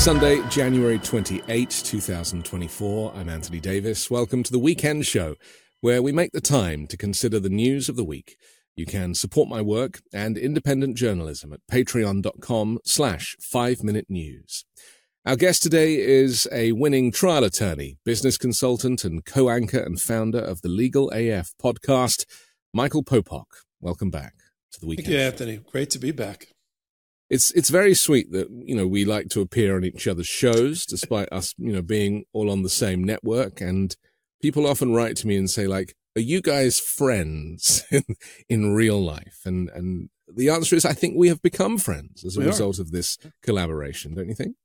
It's Sunday, January 28, 2024. I'm Anthony Davis. Welcome to the Weekend Show, where we make the time to consider the news of the week. You can support my work and independent journalism at patreon.com slash 5 Minute News. Our guest today is a winning trial attorney, business consultant, and co-anchor and founder of the Legal AF podcast, Michael Popok. Welcome back to the Weekend Thank you, Show. Anthony. Great to be back. It's it's very sweet that you know we like to appear on each other's shows despite us you know being all on the same network and people often write to me and say like are you guys friends in, in real life and and the answer is i think we have become friends as a We are. result of this collaboration don't you think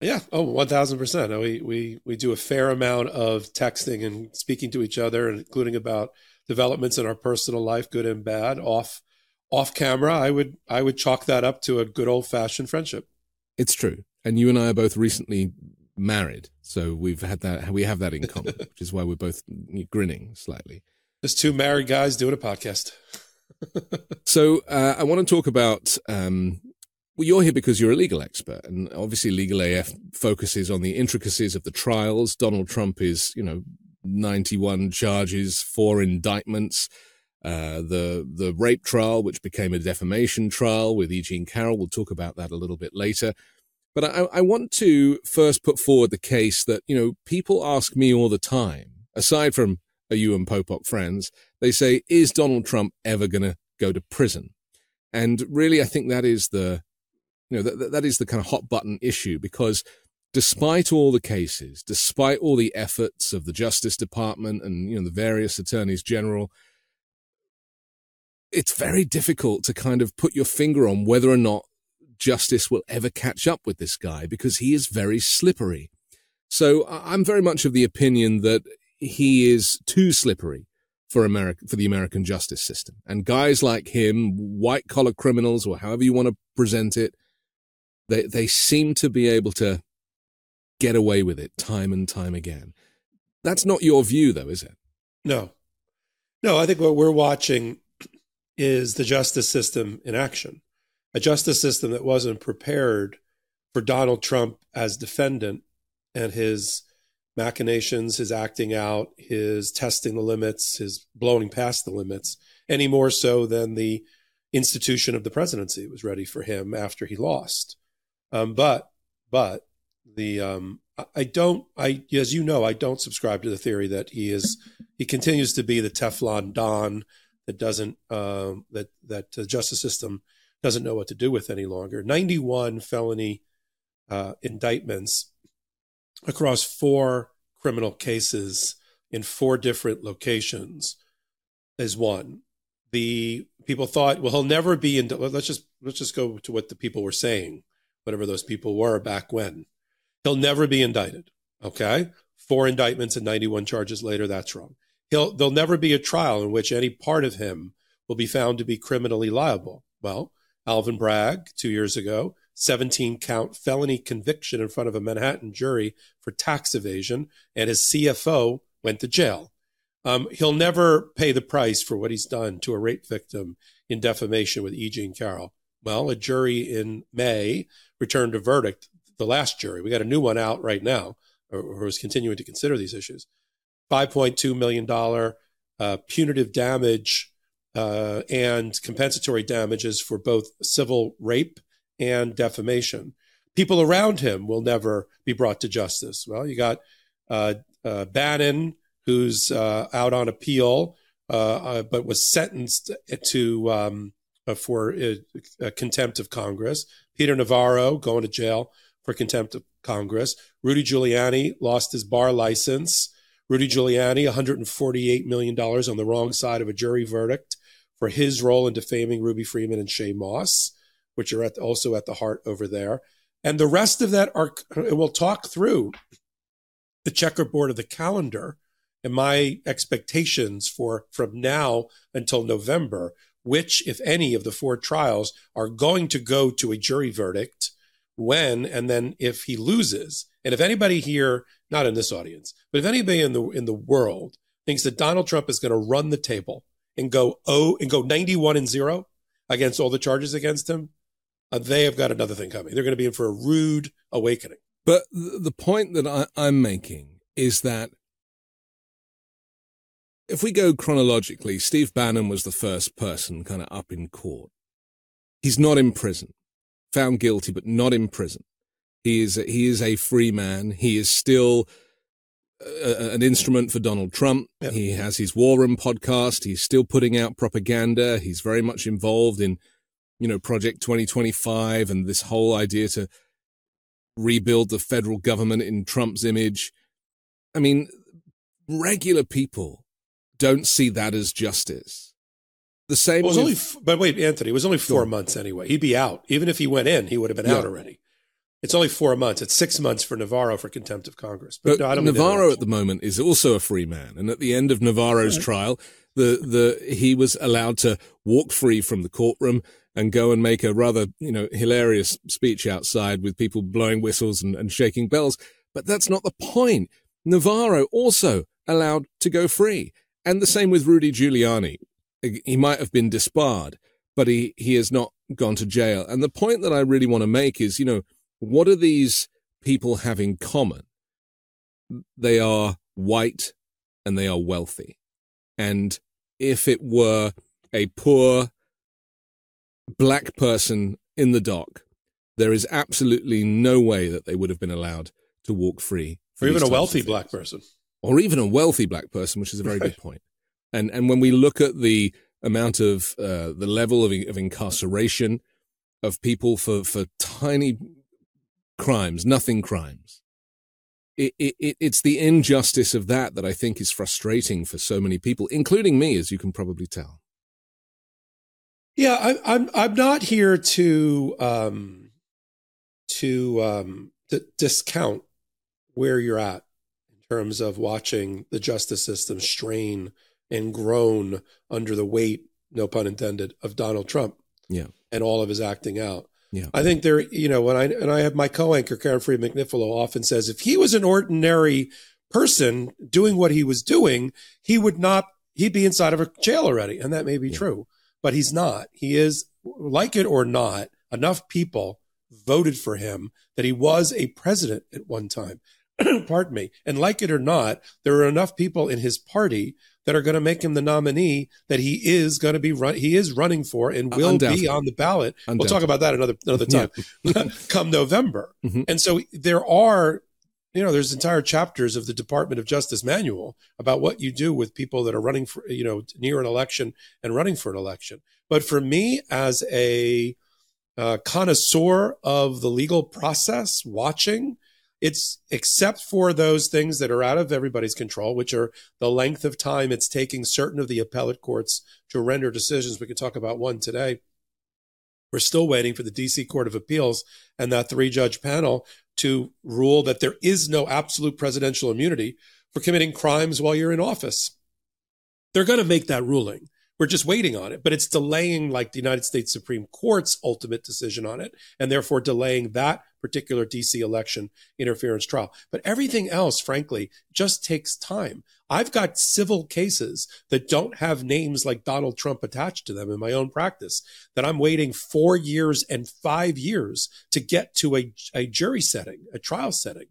Yeah. Oh, one thousand percent. We we we do a fair amount of texting and speaking to each other, including about developments in our personal life, good and bad. Off off camera, I would I would chalk that up to a good old fashioned friendship. it's true and you and i are both recently married so we've had that we have that in common which is why we're both grinning slightly Just two married guys doing a podcast. So uh, I want to talk about. Um, well, you're here because you're a legal expert, and obviously, Legal AF focuses on the intricacies of the trials. Donald Trump is, you know, 91 charges, four indictments. Uh, the the rape trial, which became a defamation trial with E. Jean Carroll, we'll talk about that a little bit later. But I, I want to first put forward the case that you know people ask me all the time. Aside from are you and Popok friends? They say, is Donald Trump ever going to go to prison? And really, I think that is the, you know, that, that is the kind of hot button issue because despite all the cases, despite all the efforts of the Justice Department and, you know, the various attorneys general, it's very difficult to kind of put your finger on whether or not justice will ever catch up with this guy because he is very slippery. So I'm very much of the opinion that he is too slippery for America, for the American justice system. And guys like him, white collar criminals, or however you want to present it, they, they seem to be able to get away with it time and time again. That's not your view, though, is it? No, no. I think what we're watching is the justice system in action. A justice system that wasn't prepared for Donald Trump as defendant and his machinations, his acting out, his testing the limits, his blowing past the limits, any more so than the institution of the presidency was ready for him after he lost. Um, but, but the um, I- don't. I as you know, I don't subscribe to the theory that he is. He continues to be the Teflon Don that doesn't um, that that the justice system doesn't know what to do with any longer. Ninety one felony uh, indictments across four criminal cases in four different locations is one. The people thought, well, he'll never be in. Let's just let's just go to what the people were saying, whatever those people were back when. He'll never be indicted. Okay, four indictments and ninety-one charges later. That's wrong. He'll there'll never be a trial in which any part of him will be found to be criminally liable. Well, Alvin Bragg two years ago, seventeen count felony conviction in front of a Manhattan jury for tax evasion, and his CFO went to jail. Um, he'll never pay the price for what he's done to a rape victim in defamation with E. Jean Carroll. Well, a jury in May returned a verdict. The last jury, we got a new one out right now, or, or continuing to consider these issues. $5.2 million uh, punitive damage uh, and compensatory damages for both civil rape and defamation. People around him will never be brought to justice. Well, you got uh, uh, Bannon, who's uh, out on appeal uh, but was sentenced to um, for contempt of Congress. Peter Navarro going to jail for contempt of Congress. Rudy Giuliani lost his bar license. Rudy Giuliani, $148 million on the wrong side of a jury verdict for his role in defaming Ruby Freeman and Shaye Moss, which are at, also at the heart over there. And the rest of that are, we'll talk through the checkerboard of the calendar and my expectations for from now until November, which, if any, of the four trials are going to go to a jury verdict when and then if he loses. And if anybody here, not in this audience, but if anybody in the in the world thinks that Donald Trump is going to run the table and go oh and go 91 and 0 against all the charges against him, uh, they have got another thing coming. They're going to be in for a rude awakening. But the point that I, I'm making is that if we go chronologically, Steve Bannon was the first person kind of up in court. He's not in prison, found guilty, but not in prison. He is a, he is a free man. He is still a, an instrument for Donald Trump. Yep. He has his War Room podcast. He's still putting out propaganda. He's very much involved in, you know, Project 2025 and this whole idea to rebuild the federal government in Trump's image. I mean, regular people don't see that as justice. The same. Well, it was only, but wait, Anthony, it was only four months anyway. He'd be out. Even if he went in, he would have been yeah. out already. It's only four months. It's six months for Navarro for contempt of Congress. But, but no, Navarro at the moment is also a free man, and at the end of Navarro's right. trial, the the he was allowed to walk free from the courtroom and go and make a rather you know hilarious speech outside with people blowing whistles and, and shaking bells. But that's not the point. Navarro also allowed to go free. And the same with Rudy Giuliani. He might have been disbarred, but he, he has not gone to jail. And the point that I really want to make is, you know, what do these people have in common? They are white and they are wealthy. And if it were a poor black person in the dock, there is absolutely no way that they would have been allowed to walk free. Or even a wealthy black person or even a wealthy black person, which is a very right. good point. And and when we look at the amount of uh, the level of, of incarceration of people for for tiny crimes, nothing crimes, it, it, it's the injustice of that that I think is frustrating for so many people, including me, as you can probably tell. Yeah, I, I'm I'm not here to um, to um, to discount where you're at in terms of watching the justice system strain and groan under the weight, no pun intended, of Donald Trump. Yeah. And all of his acting out. Yeah. I think there, you know, when I and I have my co-anchor Karen Friedman Agnifilo often says if he was an ordinary person doing what he was doing, he would not he'd be inside of a jail already. And that may be yeah. true. But he's not. He is like it or not, enough people voted for him that he was a president at one time. pardon me. And like it or not, there are enough people in his party that are going to make him the nominee that he is going to be run. He is running for and will be on the ballot. We'll talk about that another another time, yeah. come November. Mm-hmm. And so there are, you know, there's entire chapters of the Department of Justice manual about what you do with people that are running for, you know, near an election and running for an election. But for me, as a uh, connoisseur of the legal process, watching it's except for those things that are out of everybody's control, which are the length of time it's taking certain of the appellate courts to render decisions. We could talk about one today. We're still waiting for the DC Court of Appeals and that three judge panel to rule that there is no absolute presidential immunity for committing crimes while you're in office. They're going to make that ruling. We're just waiting on it, but it's delaying like the United States Supreme Court's ultimate decision on it, and therefore delaying that particular DC election interference trial. But everything else, frankly, just takes time. I've got civil cases that don't have names like Donald Trump attached to them in my own practice that I'm waiting four years and five years to get to a, a jury setting, a trial setting.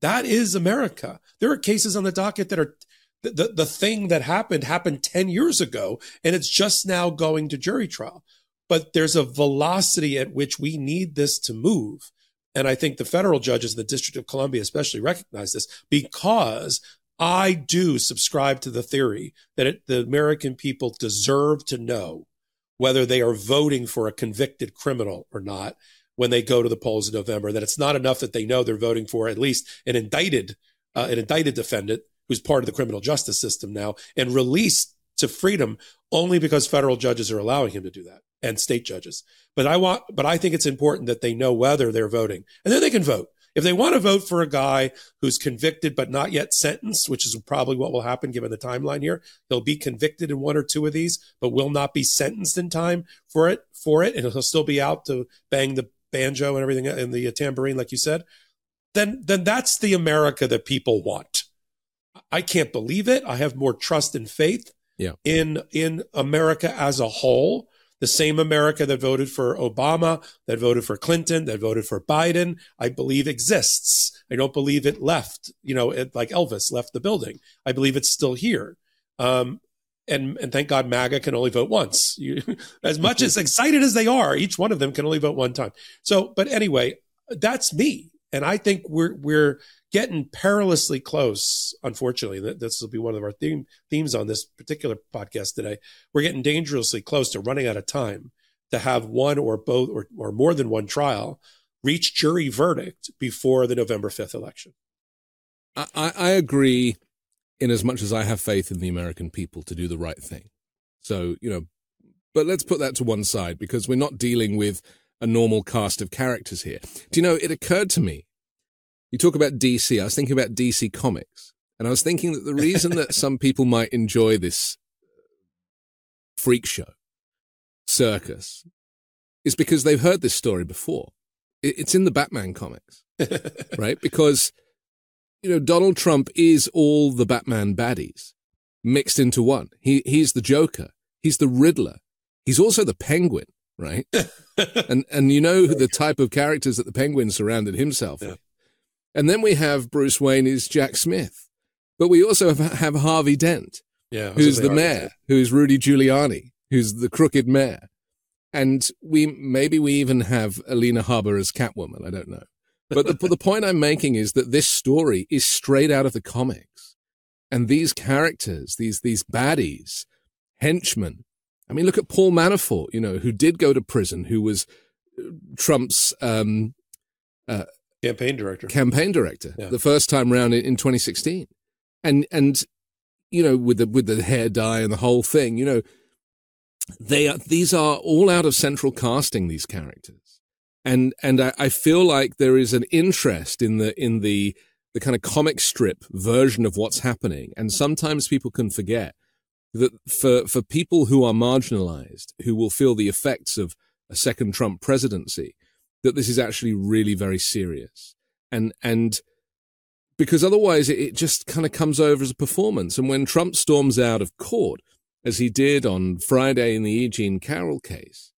That is America. There are cases on the docket that are the, the, the thing that happened happened 10 years ago and it's just now going to jury trial. But there's a velocity at which we need this to move. And I think the federal judges in the District of Columbia especially recognize this because I do subscribe to the theory that it, the American people deserve to know whether they are voting for a convicted criminal or not when they go to the polls in November. That it's not enough that they know they're voting for at least an indicted, uh, an indicted defendant who's part of the criminal justice system now and released to freedom only because federal judges are allowing him to do that and state judges. But I want, but I think it's important that they know whether they're voting and then they can vote. If they want to vote for a guy who's convicted but not yet sentenced, which is probably what will happen given the timeline here, he'll be convicted in one or two of these, but will not be sentenced in time for it. For it, and he'll still be out to bang the banjo and everything and the tambourine, like you said. Then, then that's the America that people want. I can't believe it. I have more trust and faith yeah. in in America as a whole the same America that voted for Obama, that voted for Clinton, that voted for Biden, I believe exists. I don't believe it left, you know, it, like Elvis left the building. I believe it's still here. Um, and, and thank God MAGA can only vote once. You, as much as excited as they are, each one of them can only vote one time. So, but anyway, that's me. And I think we're, we're, getting perilously close. Unfortunately, this will be one of our theme, themes on this particular podcast today. We're getting dangerously close to running out of time to have one or both or, or more than one trial reach jury verdict before the November 5th election. I, I agree in as much as I have faith in the American people to do the right thing. So, you know, but let's put that to one side because we're not dealing with a normal cast of characters here. Do you know, it occurred to me you talk about DC. I was thinking about DC Comics, and I was thinking that the reason that some people might enjoy this uh, freak show circus is because they've heard this story before. It's in the Batman comics, right? Because you know Donald Trump is all the Batman baddies mixed into one. He he's the Joker. He's the Riddler. He's also the Penguin, right? and and you know the type of characters that the Penguin surrounded himself yeah. with. And then we have Bruce Wayne is Jack Smith. But we also have, have Harvey Dent, yeah, who's the mayor, who's Rudy Giuliani, who's the crooked mayor. And we maybe we even have Alina Habba as Catwoman. I don't know. But the, the point I'm making is that this story is straight out of the comics. And these characters, these, these baddies, henchmen. I mean, look at Paul Manafort, you know, who did go to prison, who was uh, Trump's, um, uh, campaign director. Campaign director. Yeah. the first time around in, in 2016 and and you know with the with the hair dye and the whole thing you know they are these are all out of central casting these characters. And and I, I feel like there is an interest in the in the the kind of comic strip version of what's happening. And sometimes people can forget that for for people who are marginalized who will feel the effects of a second Trump presidency that this is actually really very serious. And, and because otherwise it, just kind of comes over as a performance. And when Trump storms out of court, as he did on Friday in the Eugene Carroll case,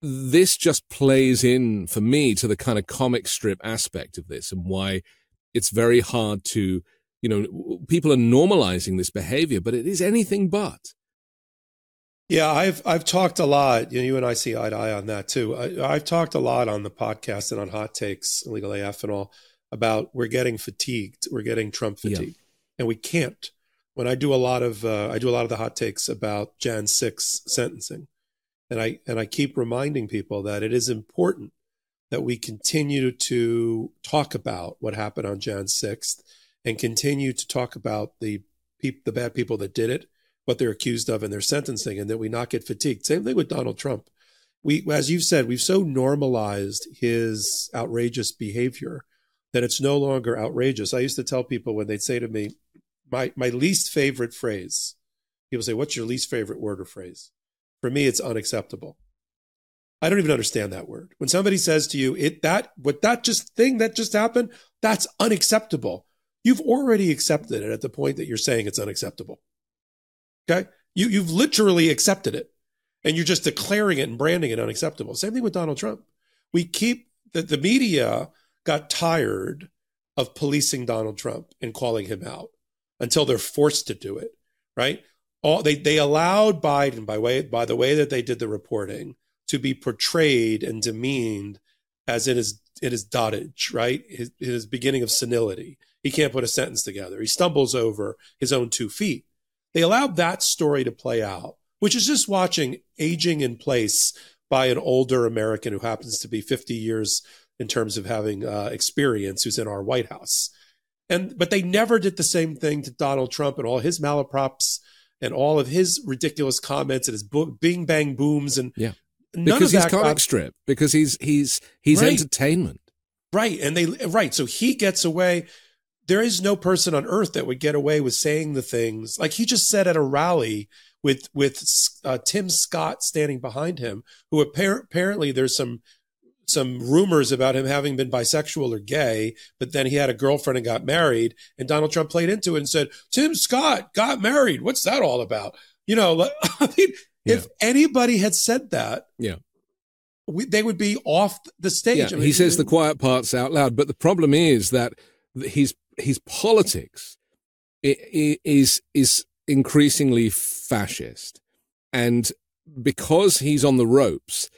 this just plays in for me to the kind of comic strip aspect of this and why it's very hard to, you know, people are normalizing this behavior, but it is anything but. Yeah, I've I've talked a lot. You, know, you and I see eye to eye on that too. I, have talked a lot on the podcast and on hot takes, legal AF and all about we're getting fatigued. We're getting Trump fatigue, yeah. and we can't. When I do a lot of uh, I do a lot of the hot takes about Jan six sentencing, and I and I keep reminding people that it is important that we continue to talk about what happened on Jan sixth, and continue to talk about the peop- the bad people that did it what they're accused of in their sentencing and that we not get fatigued. Same thing with Donald Trump. We, as you've said, we've so normalized his outrageous behavior that it's no longer outrageous. I used to tell people when they'd say to me, my, my least favorite phrase, people say, what's your least favorite word or phrase? For me, it's unacceptable. I don't even understand that word. When somebody says to you, it that what that just thing that just happened, that's unacceptable. You've already accepted it at the point that you're saying it's unacceptable. Okay. You, you've literally accepted it and you're just declaring it and branding it unacceptable. Same thing with Donald Trump. We keep that the media got tired of policing Donald Trump and calling him out until they're forced to do it, right? All they they allowed Biden by way by the way that they did the reporting to be portrayed and demeaned as in his in his dotage, right? His, his beginning of senility. He can't put a sentence together. He stumbles over his own two feet. They allowed that story to play out, which is just watching aging in place by an older American who happens to be 50 years in terms of having uh, experience, who's in our White House. And but they never did the same thing to Donald Trump and all his malaprops and all of his ridiculous comments and his bo- bing bang booms and yeah None because he's comic got, strip because he's he's he's right. entertainment right and they right so he gets away there is no person on earth that would get away with saying the things like he just said at a rally with with uh, Tim Scott standing behind him who appar- apparently there's some some rumors about him having been bisexual or gay, but then he had a girlfriend and got married. And Donald Trump played into it and said, Tim Scott got married. What's that all about? You know, I mean, yeah. if anybody had said that, yeah. We, they would be off the stage. Yeah, I mean, he says the quiet parts out loud, but the problem is that his his politics is is increasingly fascist, and because he's on the ropes,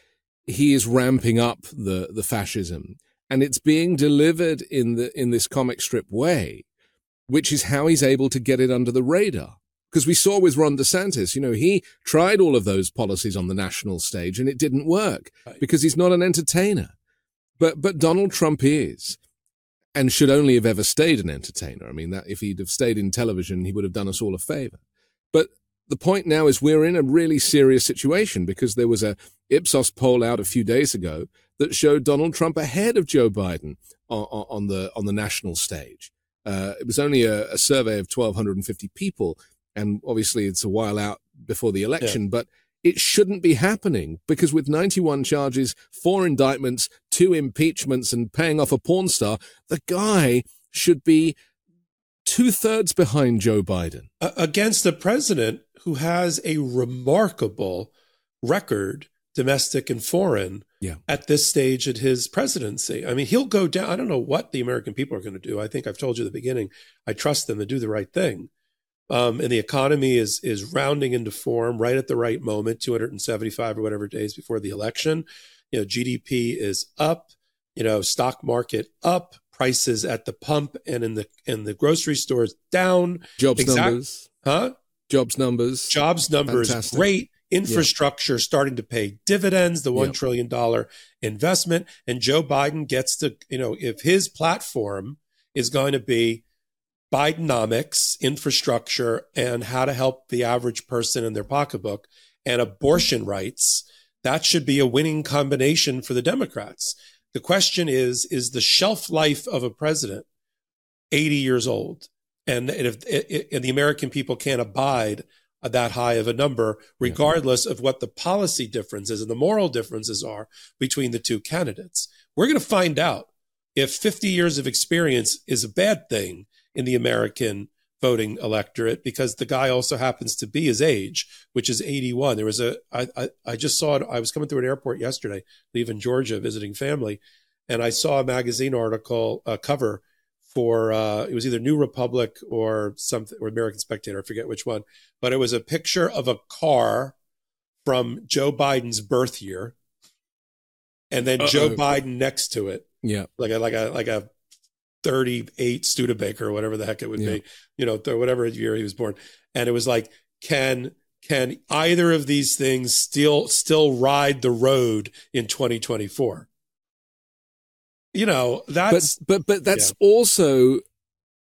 he is ramping up the the fascism, and it's being delivered in the in this comic strip way, which is how he's able to get it under the radar. Because we saw with Ron DeSantis, you know, he tried all of those policies on the national stage and it didn't work because he's not an entertainer. But but Donald Trump is and should only have ever stayed an entertainer. I mean, that if he'd have stayed in television, he would have done us all a favor. But the point now is we're in a really serious situation because there was a Ipsos poll out a few days ago that showed Donald Trump ahead of Joe Biden on, on the on the national stage. Uh, it was only a, a, survey of 1,250 people, and obviously it's a while out before the election, yeah. but it shouldn't be happening because with 91 charges, four indictments, two impeachments, and paying off a porn star, the guy should be two thirds behind Joe Biden. Against a president who has a remarkable record, domestic and foreign, yeah. at this stage at his presidency. I mean, he'll go down. I don't know what the American people are going to do. I think I've told you at the beginning, I trust them to do the right thing. Um, and the economy is is rounding into form right at the right moment, 275 or whatever days before the election. You know, GDP is up, you know, stock market up, prices at the pump and in the in the grocery stores down. Jobs exact, numbers. Huh? Jobs numbers. Jobs numbers Fantastic. great. Infrastructure starting to pay dividends, the one trillion dollar investment. And Joe Biden gets to, you know, if his platform is going to be Bidenomics, infrastructure, and how to help the average person in their pocketbook and abortion rights, that should be a winning combination for the Democrats. The question is, is the shelf life of a president 80 years old? And if and the American people can't abide that high of a number, regardless of what the policy differences and the moral differences are between the two candidates. We're going to find out if 50 years of experience is a bad thing in the American voting electorate because the guy also happens to be his age, which is 81. There was a, I, I, I just saw it. I was coming through an airport yesterday, leaving Georgia, visiting family, and I saw a magazine article, a cover for, uh, it was either New Republic or something, or American Spectator, I forget which one, but it was a picture of a car from Joe Biden's birth year. And then Uh-oh. Joe Biden next to it. Yeah. Like a, like a, like a 38 Studebaker or whatever the heck it would yeah. be, you know, whatever year he was born. And it was like, can, can either of these things still, still ride the road in 2024? You know, that's, but, but, but that's yeah. also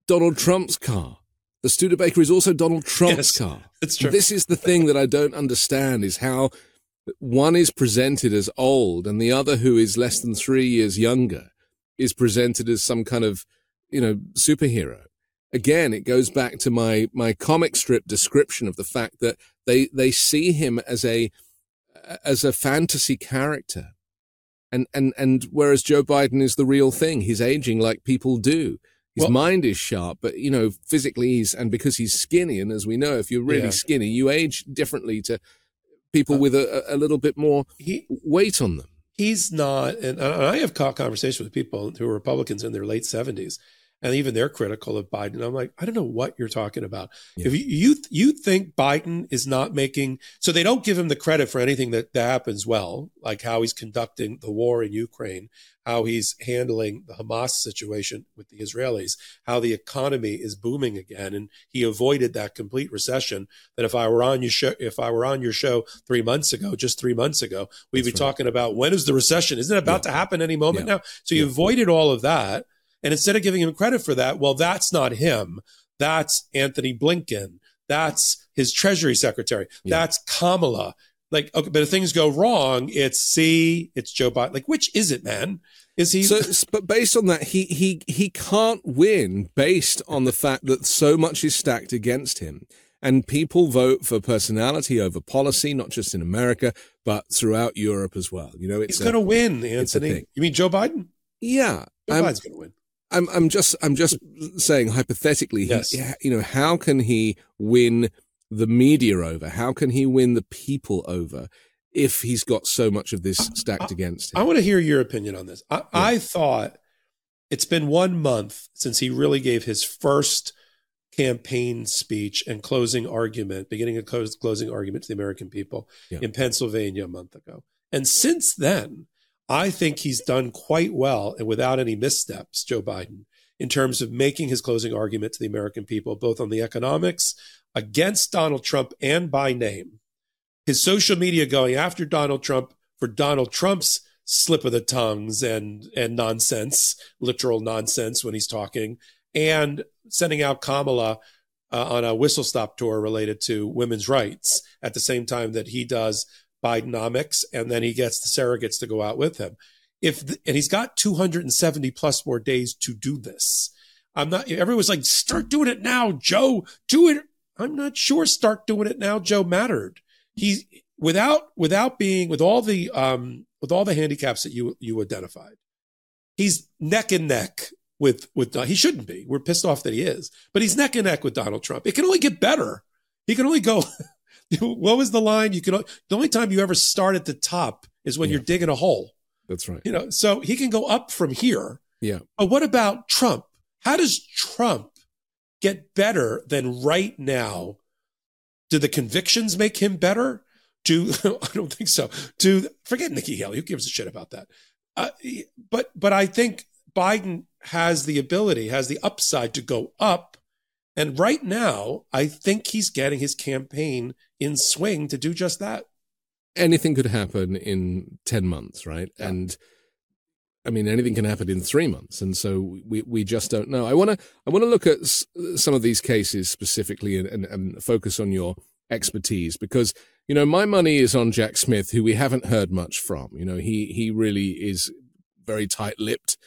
Donald Trump's car. The Studebaker is also Donald Trump's yes, car. It's true. This is the thing that I don't understand is how one is presented as old and the other who is less than three years younger is presented as some kind of, you know, superhero. Again, it goes back to my, my comic strip description of the fact that they, they see him as a, as a fantasy character. And, and, and whereas Joe Biden is the real thing, he's aging like people do. His well, mind is sharp, but you know, physically he's, and because he's skinny, and as we know, if you're really yeah. skinny, you age differently to people uh, with a, a little bit more he, weight on them he's not, and I have caught conversations with people who are Republicans in their late 70s, and even they're critical of Biden. I'm like, I don't know what you're talking about. Yeah. If you, you you think Biden is not making, so they don't give him the credit for anything that, that happens well, like how he's conducting the war in Ukraine, how he's handling the Hamas situation with the Israelis, how the economy is booming again, and he avoided that complete recession. That if I were on your show, if I were on your show three months ago, just three months ago, we'd That's be right. talking about when is the recession? Isn't it about Yeah. to happen any moment Yeah. now? So you avoided all of that. And instead of giving him credit for that, well, that's not him. That's Antony Blinken. That's his Treasury Secretary. Yeah. That's Kamala. Like, okay, but if things go wrong, it's C, it's Joe Biden. Like, which is it, man? Is he? So, but based on that, he he he can't win based on the fact that so much is stacked against him, and people vote for personality over policy, not just in America but throughout Europe as well. You know, it's he's going to win, Anthony. You mean Joe Biden? yeah. Joe I'm, Biden's going to win. I'm I'm just I'm just saying hypothetically, Yes. yeah, you know, how can he win the media over? How can he win the people over if he's got so much of this stacked against him? I want to hear your opinion on this. I, I thought it's been one month since he really gave his first campaign speech and closing argument, beginning a close, closing argument to the American people Yeah. in Pennsylvania a month ago. And since then, I think he's done quite well and without any missteps, Joe Biden, in terms of making his closing argument to the American people, both on the economics against Donald Trump and by name. His social media going after Donald Trump for Donald Trump's slip of the tongues and and nonsense, literal nonsense when he's talking, and sending out Kamala uh, on a whistle stop tour related to women's rights at the same time that he does Bidenomics, and then he gets the surrogates to go out with him. If th- and he's got 270 plus more days to do this. I'm not. Everyone's like, start doing it now, Joe. Do it. I'm not sure. Start doing it now, Joe. Mattered. He's without without being with all the um with all the handicaps that you you identified. He's neck and neck with with he shouldn't be. We're pissed off that he is, but he's neck and neck with Donald Trump. It can only get better. He can only go. what was the line? You can the only time you ever start at the top is when Yeah. you're digging a hole. That's right. You know, so he can go up from here. Yeah. But what about Trump? How does Trump get better than right now? Do the convictions make him better? Do I don't think so. Do forget Nikki Haley? Who gives a shit about that? Uh, but but I think Biden has the ability, has the upside to go up. And right now, I think he's getting his campaign in swing to do just that. anything could happen in 10 months, right? Yeah. And I mean, anything can happen in three months. And so we, we just don't know. I want to, I want to look at s- some of these cases specifically and, and, and focus on your expertise because, you know, my money is on Jack Smith, who we haven't heard much from. You know, he, he really is very tight lipped.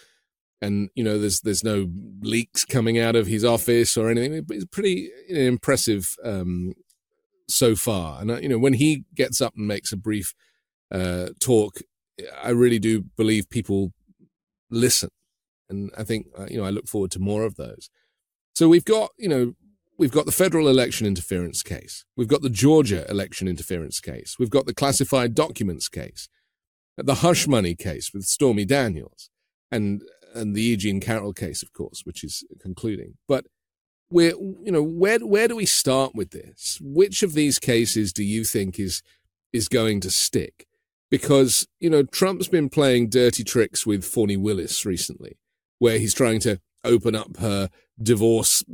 And, you know, there's, there's no leaks coming out of his office or anything. But It's pretty impressive, um, so far. And, uh, you know, when he gets up and makes a brief uh, talk, I really do believe people listen. And I think, uh, you know, I look forward to more of those. So we've got, you know, we've got the federal election interference case. We've got the Georgia election interference case. We've got the classified documents case, the hush money case with Stormy Daniels and, and the Eugene Carroll case, of course, which is concluding. But we're, you know, where, where do we start with this? Which of these cases do you think is, is going to stick? Because, you know, Trump's been playing dirty tricks with Fani Willis recently, where he's trying to open up her divorce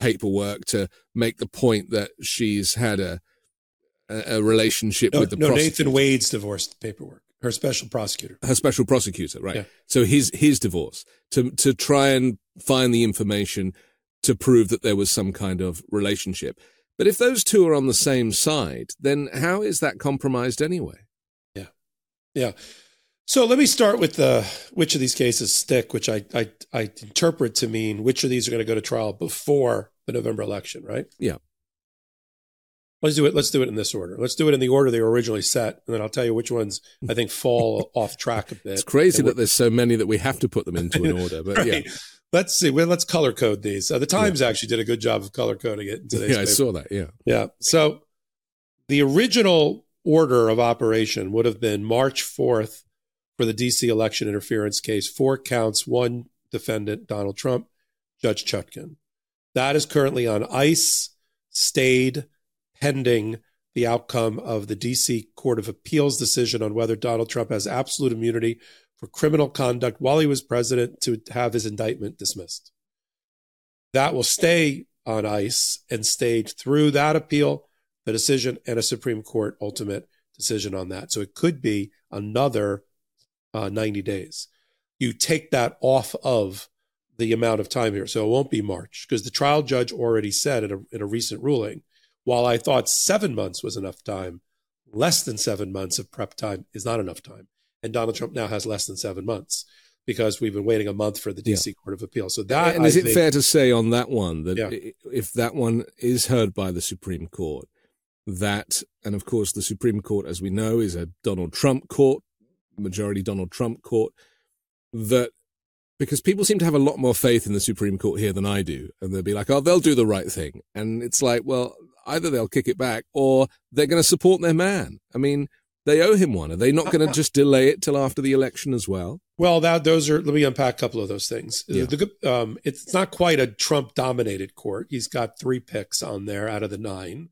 paperwork to make the point that she's had a, a, a relationship No, with the no prosecutor Nathan Wade's divorce paperwork, her special prosecutor. her special prosecutor, right? Yeah. So his his divorce to to try and find the information to prove that there was some kind of relationship. But if those two are on the same side, then how is that compromised anyway? Yeah. Yeah. So let me start with the which of these cases stick, which I I, I interpret to mean which of these are going to go to trial before the November election, right? Yeah. Let's do it. Let's do it in this order. Let's do it in the order they were originally set, and then I'll tell you which ones I think fall off track a bit. It's crazy that there's so many that we have to put them into an order. But Right. yeah, Let's see. Well, let's color code these. Uh, the Times actually did a good job of color coding it yeah, I saw that. Yeah, Yeah. So the original order of operation would have been March 4th for the DC election interference case, four counts, one defendant, Donald Trump, Judge Chutkan. That is currently on ice, stayed, pending the outcome of the DC Court of Appeals decision on whether Donald Trump has absolute immunity for criminal conduct while he was president to have his indictment dismissed. That will stay on ice and stayed through that appeal, the decision, and a Supreme Court ultimate decision on that. So it could be another uh, 90 days. You take that off of the amount of time here. So it won't be March because the trial judge already said in a, in a recent ruling, while I thought seven months was enough time, less than seven months of prep time is not enough time. And Donald Trump now has less than seven months because we've been waiting a month for the DC yeah. Court of Appeal. So that and is I it think, fair to say on that one that yeah. if that one is heard by the Supreme Court, that and of course the Supreme Court, as we know, is a Donald Trump court, majority Donald Trump court, that because people seem to have a lot more faith in the Supreme Court here than I do, and they'll be like, "Oh, they'll do the right thing," and it's like, well, either they'll kick it back or they're going to support their man. I mean, they owe him one. Are they not going to just delay it till after the election as well? Well, that those are. Let me unpack a couple of those things. Yeah. The, um, it's not quite a Trump-dominated court. He's got three picks on there out of the nine,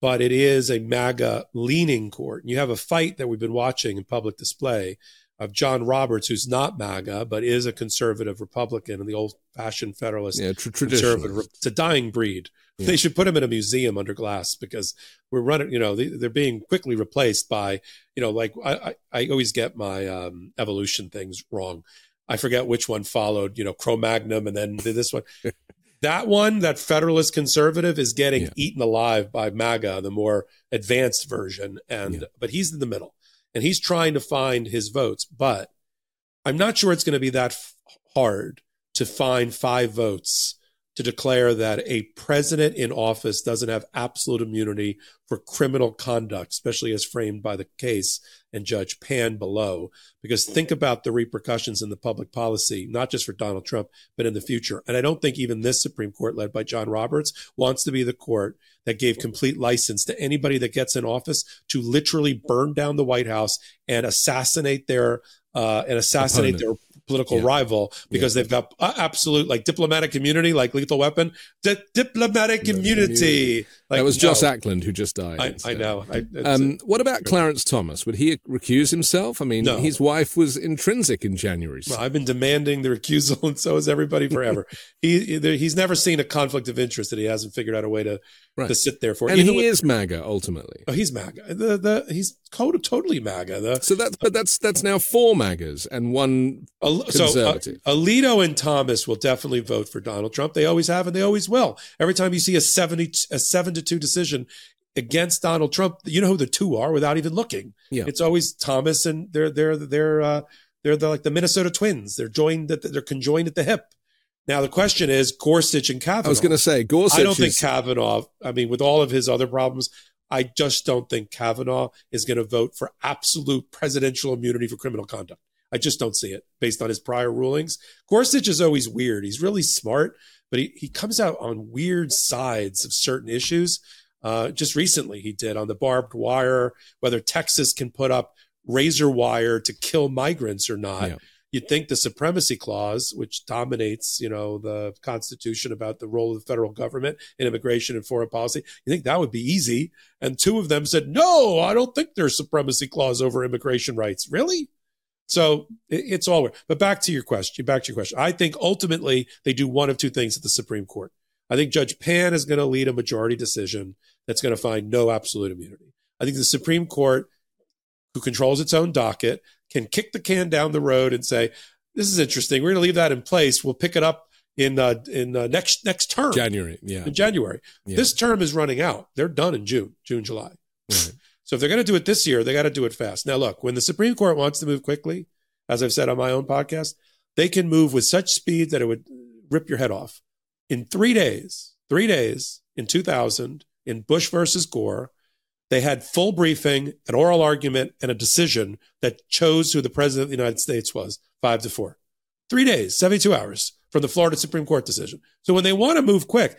but it is a MAGA-leaning court. And you have a fight that we've been watching in public display of John Roberts, who's not MAGA but is a conservative Republican and the old-fashioned Federalist yeah, tr- conservative. It's a dying breed. Yeah. They should put him in a museum under glass because we're running. You know, they, are being quickly replaced by you know, like I I, I always get my um, evolution things wrong. I forget which one followed. You know, Cro-Magnon and then this one. that one, that Federalist conservative, is getting yeah. eaten alive by MAGA, the more advanced version, and yeah. but he's in the middle and he's trying to find his votes. But I'm not sure it's going to be that f- hard to find five votes to declare that a president in office doesn't have absolute immunity for criminal conduct, especially as framed by the case and Judge Pan below. Because think about the repercussions in the public policy, not just for Donald Trump, but in the future. And I don't think even this Supreme Court, led by John Roberts, wants to be the court that gave complete license to anybody that gets in office to literally burn down the White House and assassinate their uh, and assassinate Opponent. Political yeah. rival because yeah. they've got absolute like diplomatic immunity, like lethal weapon, D- diplomatic immunity. Like, that was no. Joss Ackland who just died. I, I know. I, um, what about Clarence Thomas? Would he recuse himself? I mean, no. his wife was intrinsic in January. Well, I've been demanding the recusal, and so has everybody forever. he he's never seen a conflict of interest that he hasn't figured out a way to right. to sit there for. And Even he with, is MAGA ultimately. Oh, he's MAGA. The the he's totally MAGA. The, so that but that's that's now four MAGAs and one conservative. So uh, Alito and Thomas will definitely vote for Donald Trump. They always have and they always will. Every time you see a seventy a seven to two decision against Donald Trump, you know who the two are without even looking. Yeah. It's always Thomas and they're they're they're uh, they're the, like the Minnesota Twins. They're joined at the, they're conjoined at the hip. Now the question is Gorsuch and Kavanaugh. I was going to say Gorsuch. I don't is... think Kavanaugh. I mean, with all of his other problems, I just don't think Kavanaugh is going to vote for absolute presidential immunity for criminal conduct. I just don't see it based on his prior rulings. Gorsuch is always weird. He's really smart, but he, he comes out on weird sides of certain issues. Uh, just recently, he did on the barbed wire, whether Texas can put up razor wire to kill migrants or not. Yeah you'd think the supremacy clause, which dominates, you know, the Constitution about the role of the federal government in immigration and foreign policy, you think that would be easy. And two of them said, no, I don't think there's supremacy clause over immigration rights. Really? So it's all weird. But back to your question, back to your question. I think ultimately they do one of two things at the Supreme Court. I think Judge Pan is going to lead a majority decision that's going to find no absolute immunity. I think the Supreme Court, who controls its own docket, can kick the can down the road and say, "This is interesting. We're going to leave that in place. We'll pick it up in uh, in uh, next next term, January. Yeah, in January. Yeah. This term is running out. They're done in June, June, July. Right. So if they're going to do it this year, they got to do it fast. Now, look, when the Supreme Court wants to move quickly, as I've said on my own podcast, they can move with such speed that it would rip your head off. In three days, three days in 2000, in Bush versus Gore, they had full briefing, an oral argument, and a decision that chose who the president of the United States was, five to four. Three days, 72 hours from the Florida Supreme Court decision. So when they want to move quick,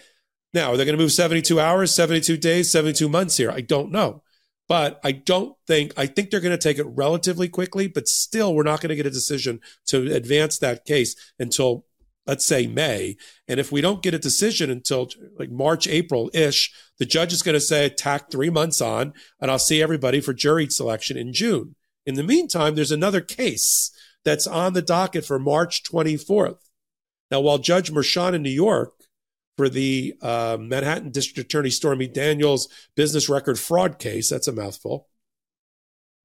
now are they going to move 72 hours, 72 days, 72 months here? I don't know. But I don't think, I think they're going to take it relatively quickly, but still, we're not going to get a decision to advance that case until let's say May. And if we don't get a decision until like March, April ish, the judge is going to say, tack three months on, and I'll see everybody for jury selection in June. In the meantime, there's another case that's on the docket for March 24th. Now, while Judge Merchan in New York for the uh, Manhattan District Attorney Stormy Daniels business record fraud case, that's a mouthful,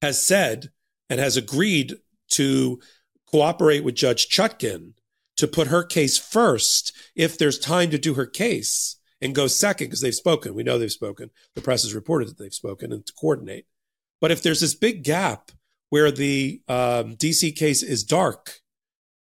has said and has agreed to cooperate with Judge Chutkan to put her case first if there's time to do her case and go second because they've spoken. We know they've spoken. The press has reported that they've spoken and to coordinate. But if there's this big gap where the um, DC case is dark,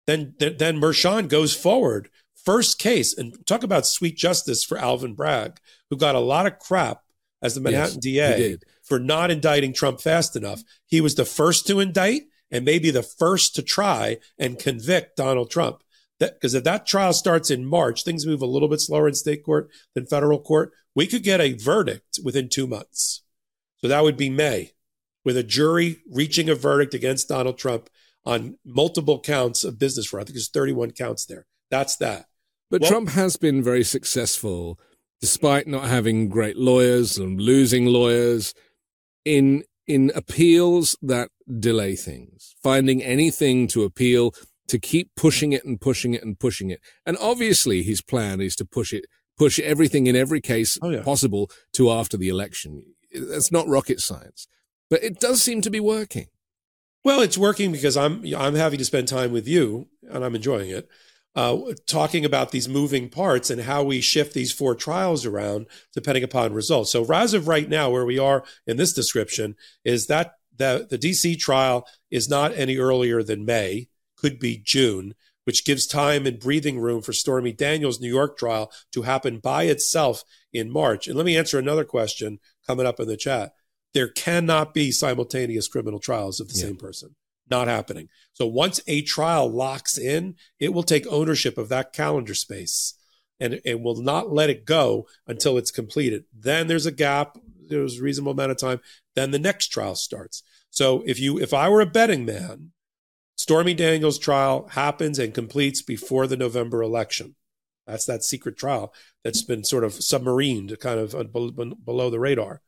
then then Merchan goes forward first case and talk about sweet justice for Alvin Bragg, who got a lot of crap as the Manhattan yes, DA for not indicting Trump fast enough. He was the first to indict and maybe the first to try and convict Donald Trump. Because if that trial starts in March, things move a little bit slower in state court than federal court. We could get a verdict within two months. So that would be May, with a jury reaching a verdict against Donald Trump on multiple counts of business fraud. I think there's 31 counts there. That's that. But well, Trump has been very successful, despite not having great lawyers and losing lawyers, in in appeals that delay things, finding anything to appeal to keep pushing it and pushing it and pushing it. And obviously, his plan is to push it, push everything in every case oh, yeah. possible to after the election. That's not rocket science, but it does seem to be working. Well, it's working because I'm I'm having to spend time with you, and I'm enjoying it uh, talking about these moving parts and how we shift these four trials around depending upon results. So, as of right now, where we are in this description is that the, the DC trial is not any earlier than May, could be June, which gives time and breathing room for Stormy Daniels' New York trial to happen by itself in March. And let me answer another question coming up in the chat. There cannot be simultaneous criminal trials of the yeah. same person not happening. So once a trial locks in, it will take ownership of that calendar space and it will not let it go until it's completed. Then there's a gap, there's a reasonable amount of time, then the next trial starts. So if you if I were a betting man, Stormy Daniels trial happens and completes before the November election. That's that secret trial that's been sort of submarined, kind of uh, below the radar.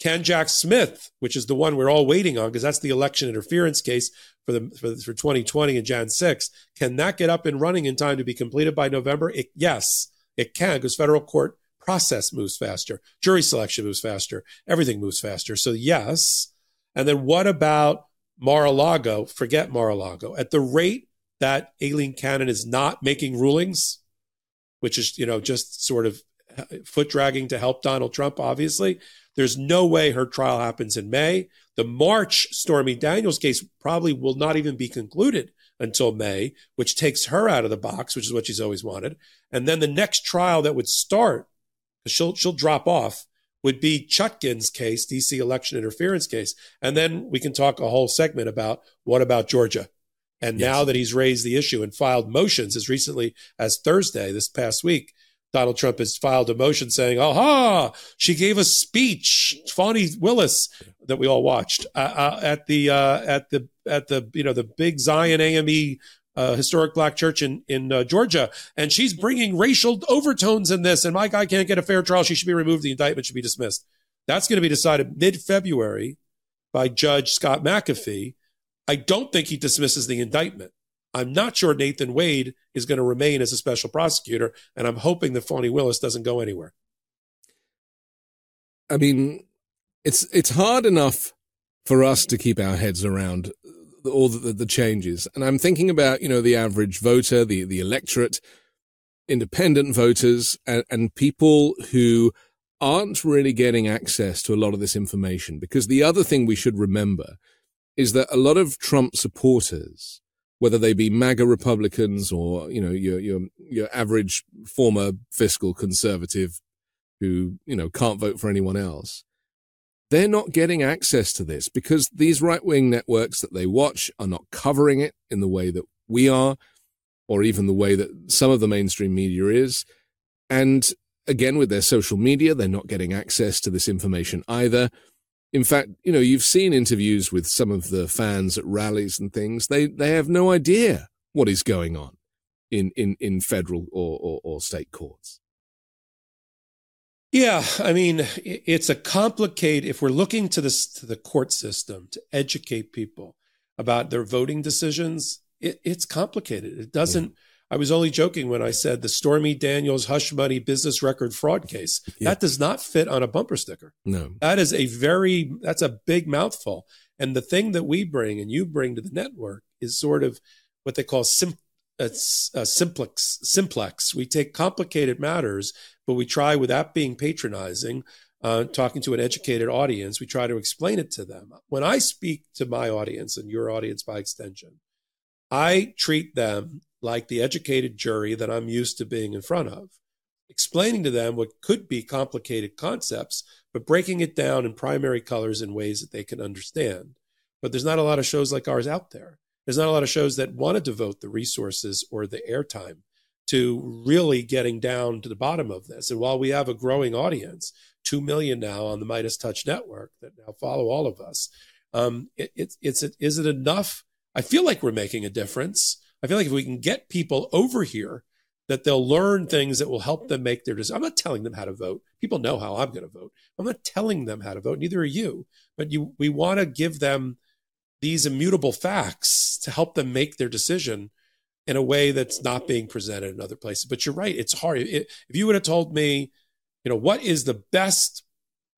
Can Jack Smith, which is the one we're all waiting on, because that's the election interference case for the for, for 2020 and Jan 6, can that get up and running in time to be completed by November? It, yes, it can, because federal court process moves faster, jury selection moves faster, everything moves faster. So yes. And then what about Mar-a-Lago? Forget Mar-a-Lago. At the rate that Aileen Cannon is not making rulings, which is you know just sort of uh, foot dragging to help Donald Trump, obviously. There's no way her trial happens in May. The March Stormy Daniels case probably will not even be concluded until May, which takes her out of the box, which is what she's always wanted. And then the next trial that would start, she'll she'll drop off, would be Chutkan's case, DC election interference case. And then we can talk a whole segment about what about Georgia. And yes. now that he's raised the issue and filed motions as recently as Thursday this past week, Donald Trump has filed a motion saying, "Aha! She gave a speech, Fani Willis, that we all watched uh, uh, at the uh, at the at the you know the big Zion AME uh, historic black church in in uh, Georgia, and she's bringing racial overtones in this. And my guy can't get a fair trial; she should be removed. The indictment should be dismissed. That's going to be decided mid February by Judge Scott McAfee. I don't think he dismisses the indictment. I'm not sure Nathan Wade is going to remain as a special prosecutor, and I'm hoping that Fani Willis doesn't go anywhere. I mean, it's it's hard enough for us to keep our heads around all the, the changes, and I'm thinking about you know the average voter, the the electorate, independent voters, and, and people who aren't really getting access to a lot of this information. Because the other thing we should remember is that a lot of Trump supporters whether they be MAGA Republicans or, you know, your, your, your average former fiscal conservative who, you know, can't vote for anyone else. They're not getting access to this because these right wing networks that they watch are not covering it in the way that we are, or even the way that some of the mainstream media is. And again, with their social media, they're not getting access to this information either. In fact, you know, you've seen interviews with some of the fans at rallies and things. They, they have no idea what is going on. in in in federal or or, or state courts. Yeah, I mean, it's a complicated. If we're looking to this to the court system to educate people about their voting decisions, it, it's complicated. It doesn't. Yeah. I was only joking when I said the Stormy Daniels hush money business record fraud case. Yeah. That does not fit on a bumper sticker. No, that is a very that's a big mouthful. And the thing that we bring and you bring to the network is sort of what they call sim, uh, uh, simplex. Simplex. We take complicated matters but we try without being patronizing, uh, talking to an educated audience, we try to explain it to them. When I speak to my audience and your audience by extension, I treat them like the educated jury that I'm used to being in front of, explaining to them what could be complicated concepts, but breaking it down in primary colors in ways that they can understand. But there's not a lot of shows like ours out there. There's not a lot of shows that want to devote the resources or the airtime to really getting down to the bottom of this. And while we have a growing audience, 2 million now on the Midas Touch network that now follow all of us, um, it, it, it's, is it enough? I feel like we're making a difference. I feel like if we can get people over here, that they'll learn things that will help them make their decision. I'm not telling them how to vote. People know how I'm going to vote. I'm not telling them how to vote. Neither are you. But you, we want to give them these immutable facts to help them make their decision in a way that's not being presented in other places. But you're right; it's hard. It, if you would have told me, you know, what is the best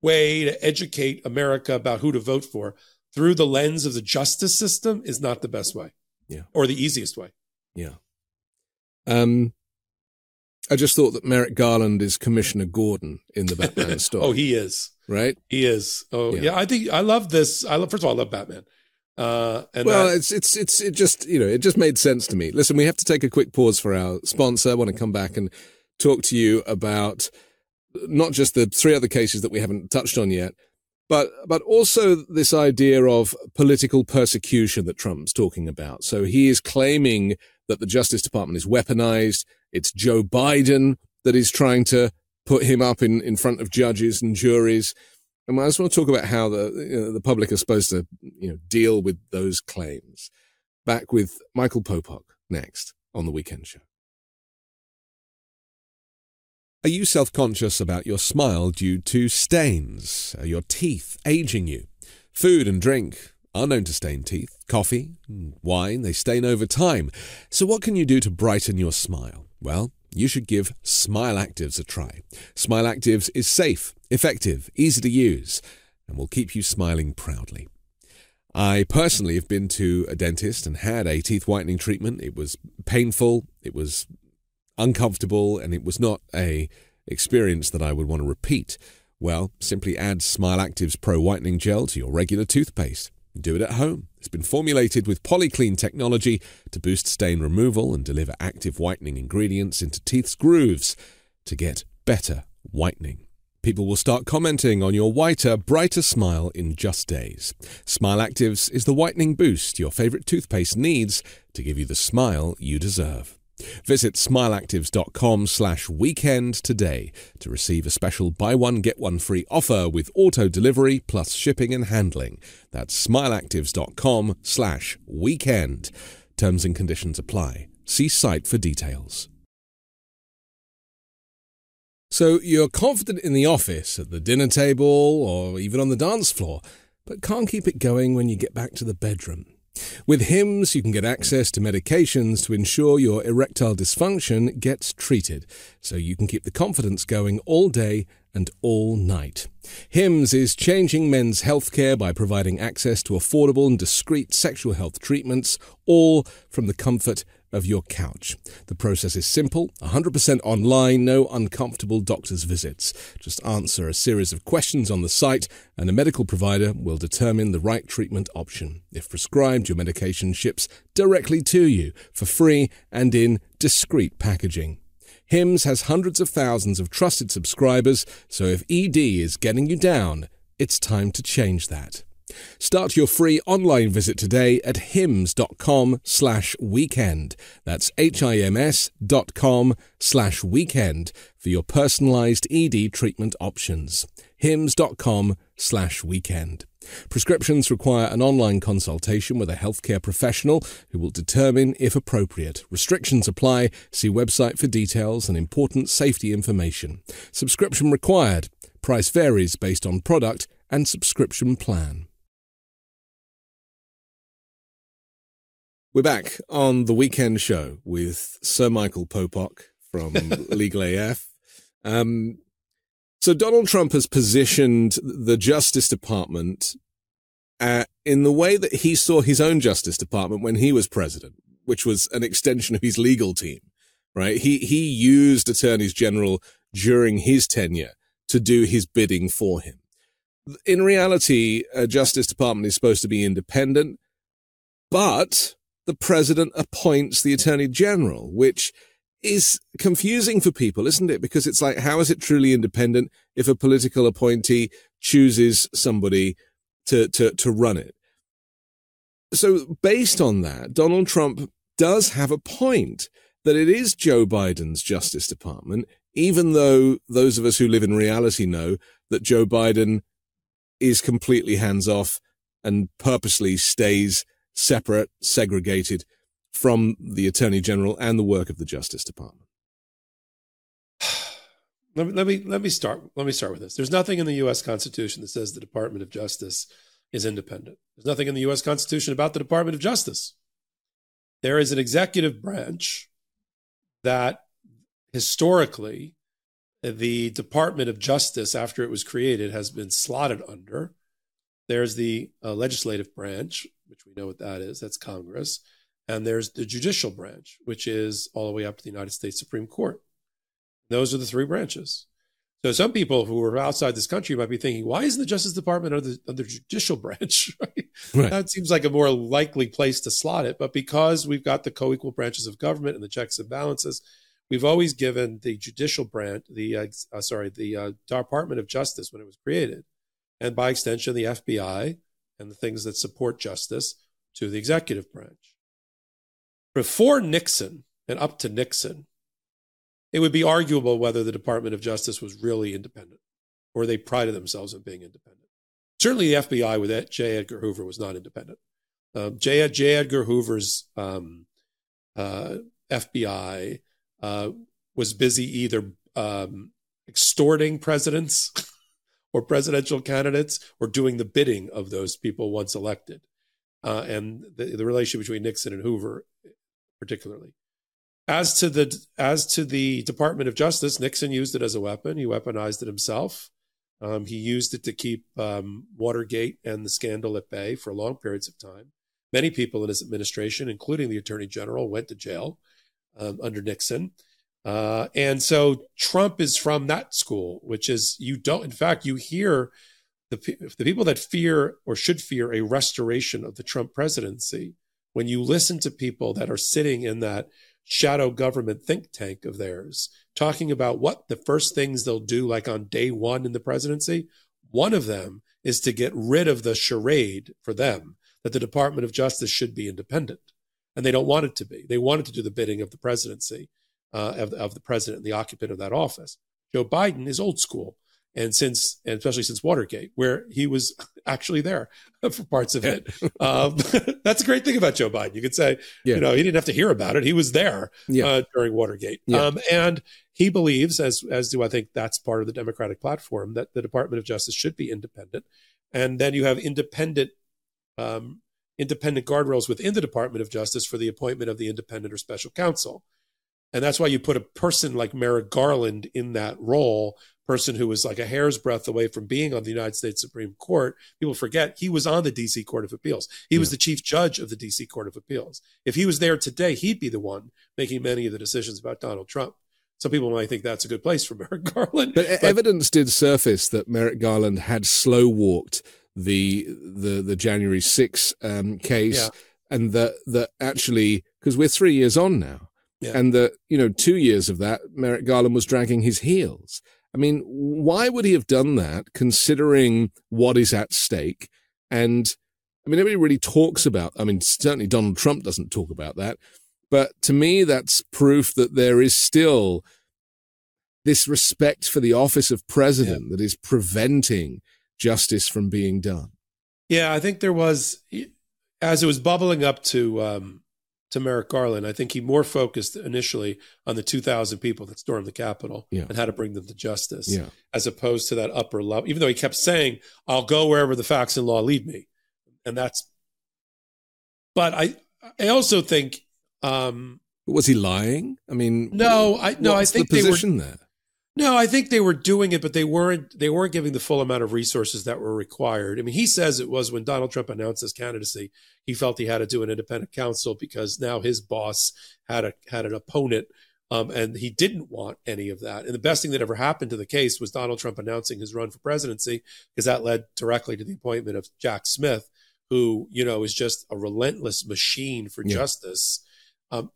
way to educate America about who to vote for through the lens of the justice system, is not the best way. Yeah, or the easiest way. Yeah. Um, I just thought that Merrick Garland is Commissioner Gordon in the Batman story. oh, he is. Right? He is. Oh, yeah. yeah. I think I love this. I love, first of all, I love Batman. Uh, well, that, it's it's it's it just you know it just made sense to me. Listen, we have to take a quick pause for our sponsor. I want to come back and talk to you about not just the three other cases that we haven't touched on yet, but but also this idea of political persecution that Trump's talking about. So he is claiming that the Justice Department is weaponized. It's Joe Biden that is trying to put him up in, in front of judges and juries. I just want to talk about how the you know, the public are supposed to you know deal with those claims. Back with Michael Popok next on the Weekend Show. Are you self conscious about your smile due to stains? Are your teeth aging you? Food and drink are known to stain teeth. Coffee, wine, they stain over time. So, what can you do to brighten your smile? Well, you should give Smile Actives a try. Smile Actives is safe, effective, easy to use, and will keep you smiling proudly. I personally have been to a dentist and had a teeth whitening treatment. It was painful, it was uncomfortable, and it was not a experience that I would want to repeat. Well, simply add Smile Actives Pro Whitening Gel to your regular toothpaste. Do it at home. It's been formulated with polyclean technology to boost stain removal and deliver active whitening ingredients into teeth's grooves to get better whitening. People will start commenting on your whiter, brighter smile in just days. Smile Actives is the whitening boost your favorite toothpaste needs to give you the smile you deserve. Visit smileactives.com slash weekend today to receive a special buy one get one free offer with auto delivery plus shipping and handling. That's smileactives.com slash weekend. Terms and conditions apply. See site for details. So you're confident in the office, at the dinner table, or even on the dance floor, but can't keep it going when you get back to the bedroom. With Hims, you can get access to medications to ensure your erectile dysfunction gets treated, so you can keep the confidence going all day and all night. Hims is changing men's healthcare by providing access to affordable and discreet sexual health treatments, all from the comfort of your couch. The process is simple 100% online, no uncomfortable doctor's visits. Just answer a series of questions on the site, and a medical provider will determine the right treatment option. If prescribed, your medication ships directly to you for free and in discreet packaging. HIMS has hundreds of thousands of trusted subscribers, so if ED is getting you down, it's time to change that. Start your free online visit today at hims.com slash weekend. That's H-I-M-S dot com slash weekend for your personalized ED treatment options. hims.com slash weekend. Prescriptions require an online consultation with a healthcare professional who will determine if appropriate. Restrictions apply. See website for details and important safety information. Subscription required. Price varies based on product and subscription plan. We're back on the weekend show with Sir Michael Popok from Legal AF. Um, so Donald Trump has positioned the Justice Department uh, in the way that he saw his own Justice Department when he was president, which was an extension of his legal team, right? He, he used attorneys general during his tenure to do his bidding for him. In reality, a Justice Department is supposed to be independent, but the president appoints the attorney general, which is confusing for people, isn't it? Because it's like, how is it truly independent if a political appointee chooses somebody to, to, to run it? So based on that, Donald Trump does have a point that it is Joe Biden's Justice Department, even though those of us who live in reality know that Joe Biden is completely hands off and purposely stays separate, segregated from the Attorney General and the work of the Justice Department? Let me, let me let me start let me start with this. There's nothing in the U.S. Constitution that says the Department of Justice is independent. There's nothing in the U.S. Constitution about the Department of Justice. There is an executive branch that historically the Department of Justice, after it was created, has been slotted under. There's the uh, legislative branch, which we know what that is. That's Congress. And there's the judicial branch, which is all the way up to the United States Supreme Court. Those are the three branches. So some people who are outside this country might be thinking, why isn't the Justice Department under the, under judicial branch? right? Right. That seems like a more likely place to slot it. But because we've got the co-equal branches of government and the checks and balances, we've always given the judicial branch, the uh, sorry, the uh, Department of Justice when it was created, and by extension the FBI and the things that support justice to the executive branch. Before Nixon and up to Nixon, it would be arguable whether the Department of Justice was really independent or they prided themselves on being independent. Certainly, the FBI with J. Edgar Hoover was not independent. Um, J. J. Edgar Hoover's um, uh, FBI uh, was busy either um, extorting presidents or presidential candidates or doing the bidding of those people once elected. Uh, and the, the relationship between Nixon and Hoover particularly. As to the as to the Department of Justice, Nixon used it as a weapon. He weaponized it himself. Um, he used it to keep um, Watergate and the scandal at bay for long periods of time. Many people in his administration, including the Attorney General, went to jail um, under Nixon. Uh, and so Trump is from that school, which is you don't. In fact, you hear the the people that fear or should fear a restoration of the Trump presidency when you listen to people that are sitting in that shadow government think tank of theirs talking about what the first things they'll do, like on day one in the presidency, one of them is to get rid of the charade for them that the Department of Justice should be independent. And they don't want it to be. They want it to do the bidding of the presidency, uh, of, of the president and the occupant of that office. Joe Biden is old school and since and especially since Watergate, where he was actually there for parts of it. um, that's a great thing about Joe Biden. You could say, yeah. you know, he didn't have to hear about it; he was there yeah. uh, during Watergate. Yeah. Um, and he believes, as as do I think, that's part of the Democratic platform that the Department of Justice should be independent, and then you have independent. Um, independent guardrails within the Department of Justice for the appointment of the independent or special counsel. And that's why you put a person like Merrick Garland in that role person who was like a hair's breadth away from being on the United States Supreme Court. People forget he was on the DC Court of Appeals. He yeah. was the chief judge of the DC Court of Appeals. If he was there today, he'd be the one making many of the decisions about Donald Trump. Some people might think that's a good place for Merrick Garland. But, but evidence did surface that Merrick Garland had slow walked the the the January 6 um, case yeah. and that that actually because we're 3 years on now. Yeah. And that, you know, two years of that, Merrick Garland was dragging his heels. I mean, why would he have done that considering what is at stake? And I mean, nobody really talks about, I mean, certainly Donald Trump doesn't talk about that. But to me, that's proof that there is still this respect for the office of president yeah. that is preventing justice from being done. Yeah, I think there was as it was bubbling up to um, to Merrick Garland. I think he more focused initially on the 2,000 people that stormed the Capitol Yeah. and how to bring them to justice, Yeah. as opposed to that upper level. Even though he kept saying, "I'll go wherever the facts and law lead me," and that's. But I, I also think, um, Was he lying? I mean, no, I no, I think the they were position there. No, I think they were doing it, but they weren't. They weren't giving the full amount of resources that were required. I mean, he says it was when Donald Trump announced his candidacy, he felt he had to do an independent counsel because now his boss had a had an opponent, um, and he didn't want any of that. And the best thing that ever happened to the case was Donald Trump announcing his run for presidency because that led directly to the appointment of Jack Smith, who you know is just a relentless machine for Yeah. justice, um,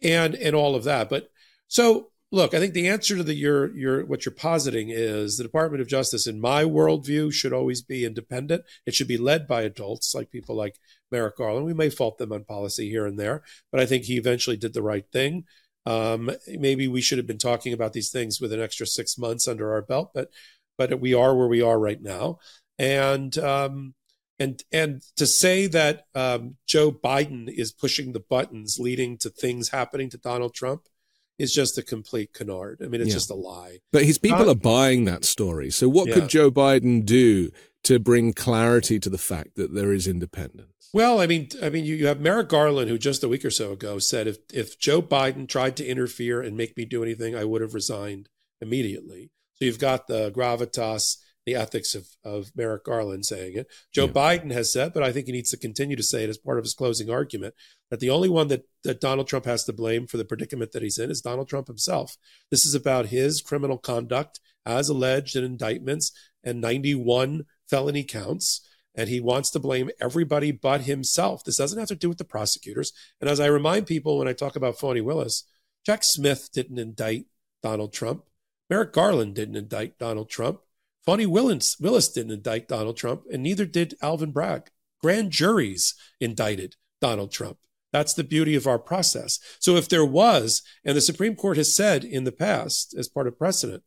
and and all of that. But so look, I think the answer to the your your what you're positing is the Department of Justice, in my worldview, should always be independent. It should be led by adults, like people like Merrick Garland. We may fault them on policy here and there, but I think he eventually did the right thing. Um, maybe we should have been talking about these things with an extra six months under our belt, but but we are where we are right now, and um, and and to say that um, Joe Biden is pushing the buttons leading to things happening to Donald Trump is just a complete canard. I mean, it's Yeah. just a lie. But his people Uh, are buying that story. So what Yeah. could Joe Biden do to bring clarity to the fact that there is independence? Well, I mean, I mean, you, you have Merrick Garland, who just a week or so ago said, if if Joe Biden tried to interfere and make me do anything, I would have resigned immediately. So you've got the gravitas, the ethics of of Merrick Garland saying it. Joe Yeah. Biden has said, but I think he needs to continue to say it as part of his closing argument that the only one that that Donald Trump has to blame for the predicament that he's in is Donald Trump himself. This is about his criminal conduct as alleged in indictments and 91 felony counts. And he wants to blame everybody but himself. This doesn't have to do with the prosecutors. And as I remind people when I talk about Fani Willis, Jack Smith didn't indict Donald Trump. Merrick Garland didn't indict Donald Trump. Fani Willis, Willis didn't indict Donald Trump, and neither did Alvin Bragg. Grand juries indicted Donald Trump. That's the beauty of our process. So if there was, and the Supreme Court has said in the past, as part of precedent,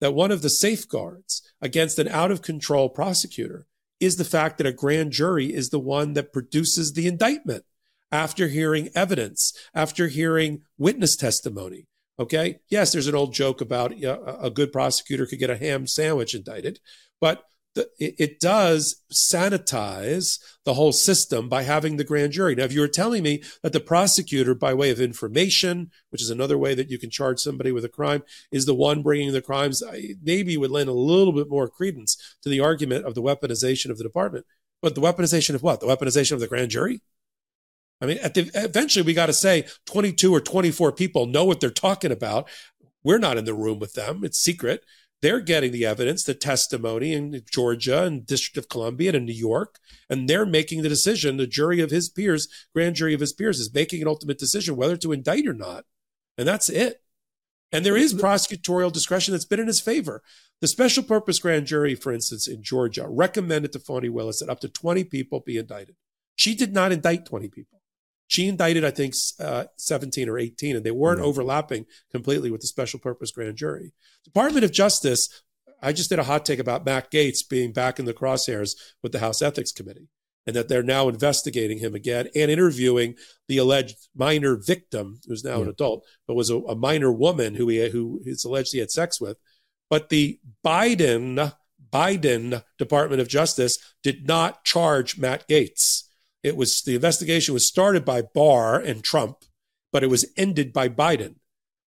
that one of the safeguards against an out of control prosecutor is the fact that a grand jury is the one that produces the indictment after hearing evidence, after hearing witness testimony. Okay. Yes, there's an old joke about a good prosecutor could get a ham sandwich indicted, but the, it, it does sanitize the whole system by having the grand jury. Now, if you were telling me that the prosecutor, by way of information, which is another way that you can charge somebody with a crime, is the one bringing the crimes, I maybe would lend a little bit more credence to the argument of the weaponization of the department. But the weaponization of what? The weaponization of the grand jury? I mean, at the, eventually we got to say 22 or 24 people know what they're talking about. We're not in the room with them. It's secret. They're getting the evidence, the testimony in Georgia and District of Columbia and in New York, and they're making the decision. The jury of his peers, grand jury of his peers, is making an ultimate decision whether to indict or not. And that's it. And there is prosecutorial discretion that's been in his favor. The special purpose grand jury, for instance, in Georgia, recommended to Fani Willis that up to 20 people be indicted. She did not indict 20 people. She indicted, I think, uh, 17 or 18, and they weren't Right. overlapping completely with the special purpose grand jury. Department of Justice, I just did a hot take about Matt Gaetz being back in the crosshairs with the House Ethics Committee, and that they're now investigating him again and interviewing the alleged minor victim, who's now an adult, but was a, a minor woman who he who is alleged he had sex with. But the Biden Biden Department of Justice did not charge Matt Gaetz. It was the investigation was started by Barr and Trump, but it was ended by Biden.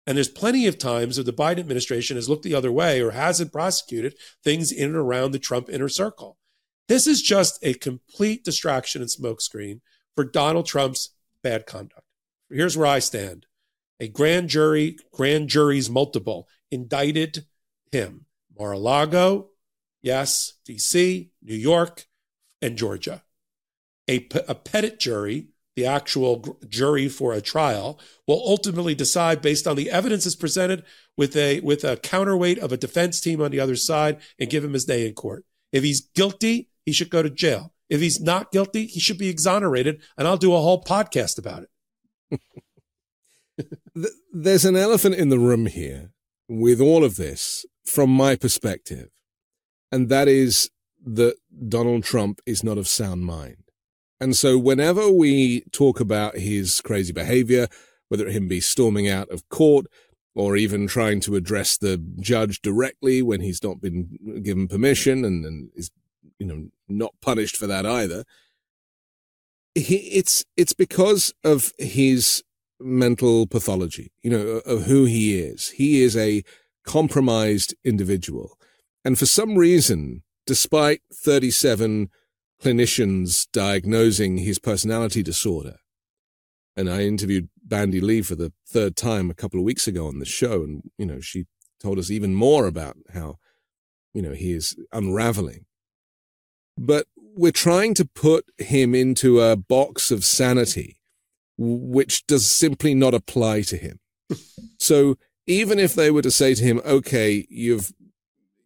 And there's plenty of times that the Biden administration has looked the other way or hasn't prosecuted things in and around the Trump inner circle. This is just a complete distraction and smokescreen for Donald Trump's bad conduct. Here's where I stand. A grand jury, grand juries multiple, indicted him. Mar-a-Lago, yes, DC, New York, and Georgia. A, a petit jury, the actual jury for a trial, will ultimately decide based on the evidence that's presented with a with a counterweight of a defense team on the other side and give him his day in court. If he's guilty, he should go to jail. If he's not guilty, he should be exonerated, and I'll do a whole podcast about it. There's an elephant in the room here with all of this from my perspective. And that is that Donald Trump is not of sound mind. And so whenever we talk about his crazy behavior, whether it him be storming out of court or even trying to address the judge directly when he's not been given permission and, and is, you know, not punished for that either, he, it's, it's because of his mental pathology, you know, of who he is. He is a compromised individual. And for some reason, despite 37 clinicians diagnosing his personality disorder, and I interviewed Bandy Lee for the third time a couple of weeks ago on the show, and you know she told us even more about how you know he is unraveling. But we're trying to put him into a box of sanity, which does simply not apply to him. so even if they were to say to him, "Okay, you've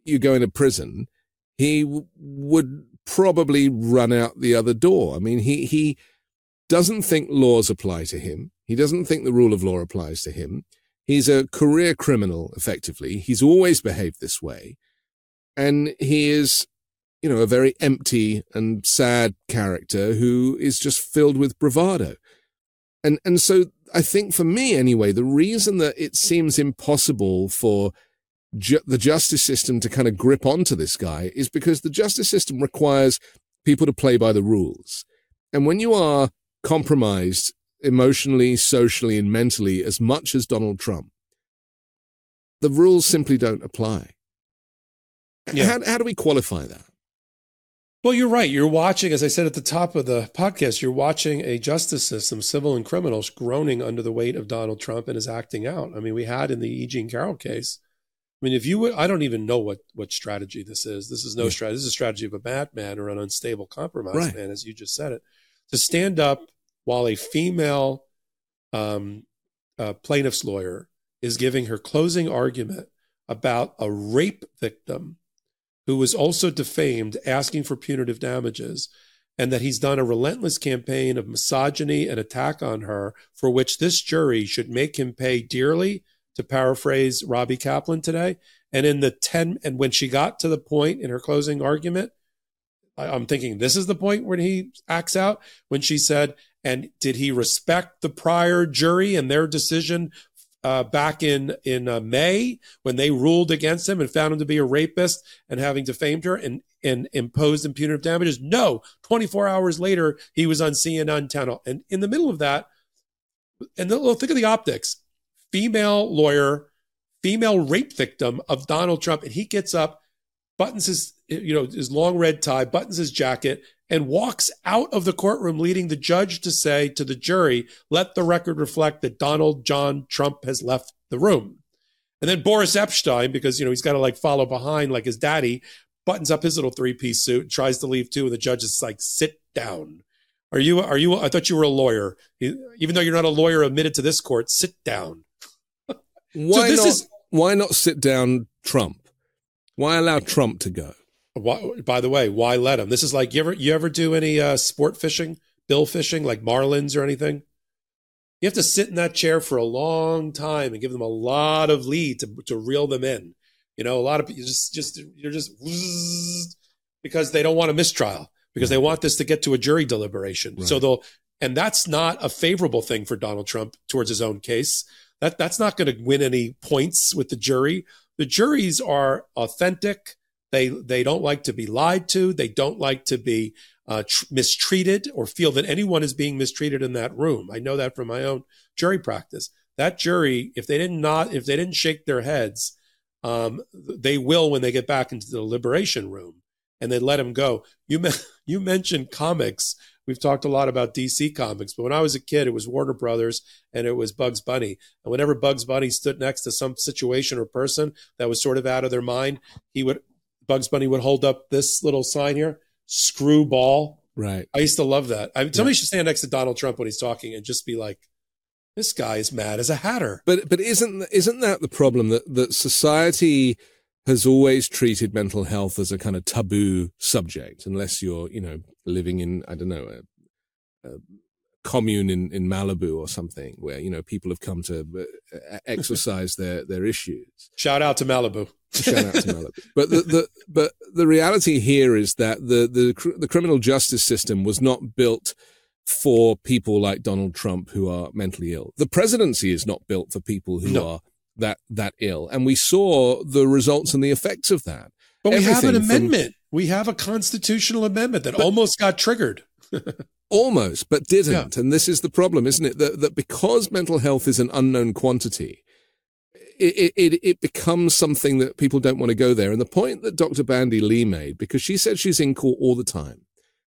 you go into prison," he w- would probably run out the other door. I mean, he he doesn't think laws apply to him. He doesn't think the rule of law applies to him. He's a career criminal, effectively. He's always behaved this way. And he is, you know, a very empty and sad character who is just filled with bravado. And, and so I think for me, anyway, the reason that it seems impossible for ju- the justice system to kind of grip onto this guy is because the justice system requires people to play by the rules. And when you are compromised emotionally, socially, and mentally as much as Donald Trump, the rules simply don't apply. Yeah. How, how do we qualify that? Well, you're right. You're watching, as I said at the top of the podcast, you're watching a justice system, civil and criminals, groaning under the weight of Donald Trump and is acting out. I mean, we had in the E. Jean Carroll case. I mean, if you would, I don't even know what what strategy this is. This is no yeah. strategy. This is a strategy of a madman or an unstable compromise right. man, as you just said it. To stand up while a female um, uh, plaintiff's lawyer is giving her closing argument about a rape victim who was also defamed asking for punitive damages and that he's done a relentless campaign of misogyny and attack on her for which this jury should make him pay dearly to paraphrase Robbie Kaplan today and in the 10 and when she got to the point in her closing argument I'm thinking this is the point when he acts out when she said and did he respect the prior jury and their decision uh, back in in uh, May when they ruled against him and found him to be a rapist and having defamed her and and imposed impunitive damages? No. 24 hours later, he was on CNN channel, and in the middle of that, and the, well, think of the optics: female lawyer, female rape victim of Donald Trump, and he gets up, buttons his you know his long red tie, buttons his jacket, and walks out of the courtroom, leading the judge to say to the jury, let the record reflect that Donald John Trump has left the room. And then Boris Epshteyn, because, you know, he's got to like follow behind like his daddy, buttons up his little three piece suit, and tries to leave too. And the judge is like, sit down. Are you, are you, I thought you were a lawyer. Even though you're not a lawyer admitted to this court, sit down. Why so not, is, why not sit down Trump? Why allow Trump to go? Why, by the way, why let him? This is like you ever you ever do any uh, sport fishing, bill fishing, like marlins or anything? You have to sit in that chair for a long time and give them a lot of lead to to reel them in. You know, a lot of you just just you're just because they don't want a mistrial because they want this to get to a jury deliberation. Right. So they'll and that's not a favorable thing for Donald Trump towards his own case. That that's not going to win any points with the jury. The juries are authentic they they don't like to be lied to. They don't like to be uh, tr- mistreated or feel that anyone is being mistreated in that room. I know that from my own jury practice. That jury, if they didn't not if they didn't shake their heads, um, they will when they get back into the liberation room, and they let them go. You me- you mentioned comics. We've talked a lot about DC comics, but when I was a kid, it was Warner Brothers and it was Bugs Bunny. And whenever Bugs Bunny stood next to some situation or person that was sort of out of their mind, he would Bugs Bunny would hold up this little sign here, screwball. Right. I used to love that. I, somebody yeah. should stand next to Donald Trump when he's talking and just be like, this guy is mad as a hatter. But but isn't isn't that the problem that that society has always treated mental health as a kind of taboo subject unless you're you know living in I don't know a, a commune in, in Malibu or something where, you know, people have come to uh, exercise their, their issues. Shout out to Malibu. Shout out to Malibu. But the, the, but the reality here is that the, the, the criminal justice system was not built for people like Donald Trump who are mentally ill. The presidency is not built for people who no. are that, that ill. And we saw the results and the effects of that. But we have an amendment. From, we have a constitutional amendment that almost got triggered. almost, but didn't. Yeah. And this is the problem, isn't it? That, that because mental health is an unknown quantity, it, it, it becomes something that people don't want to go there. And the point that Dr. Bandy Lee made, because she said she's in court all the time,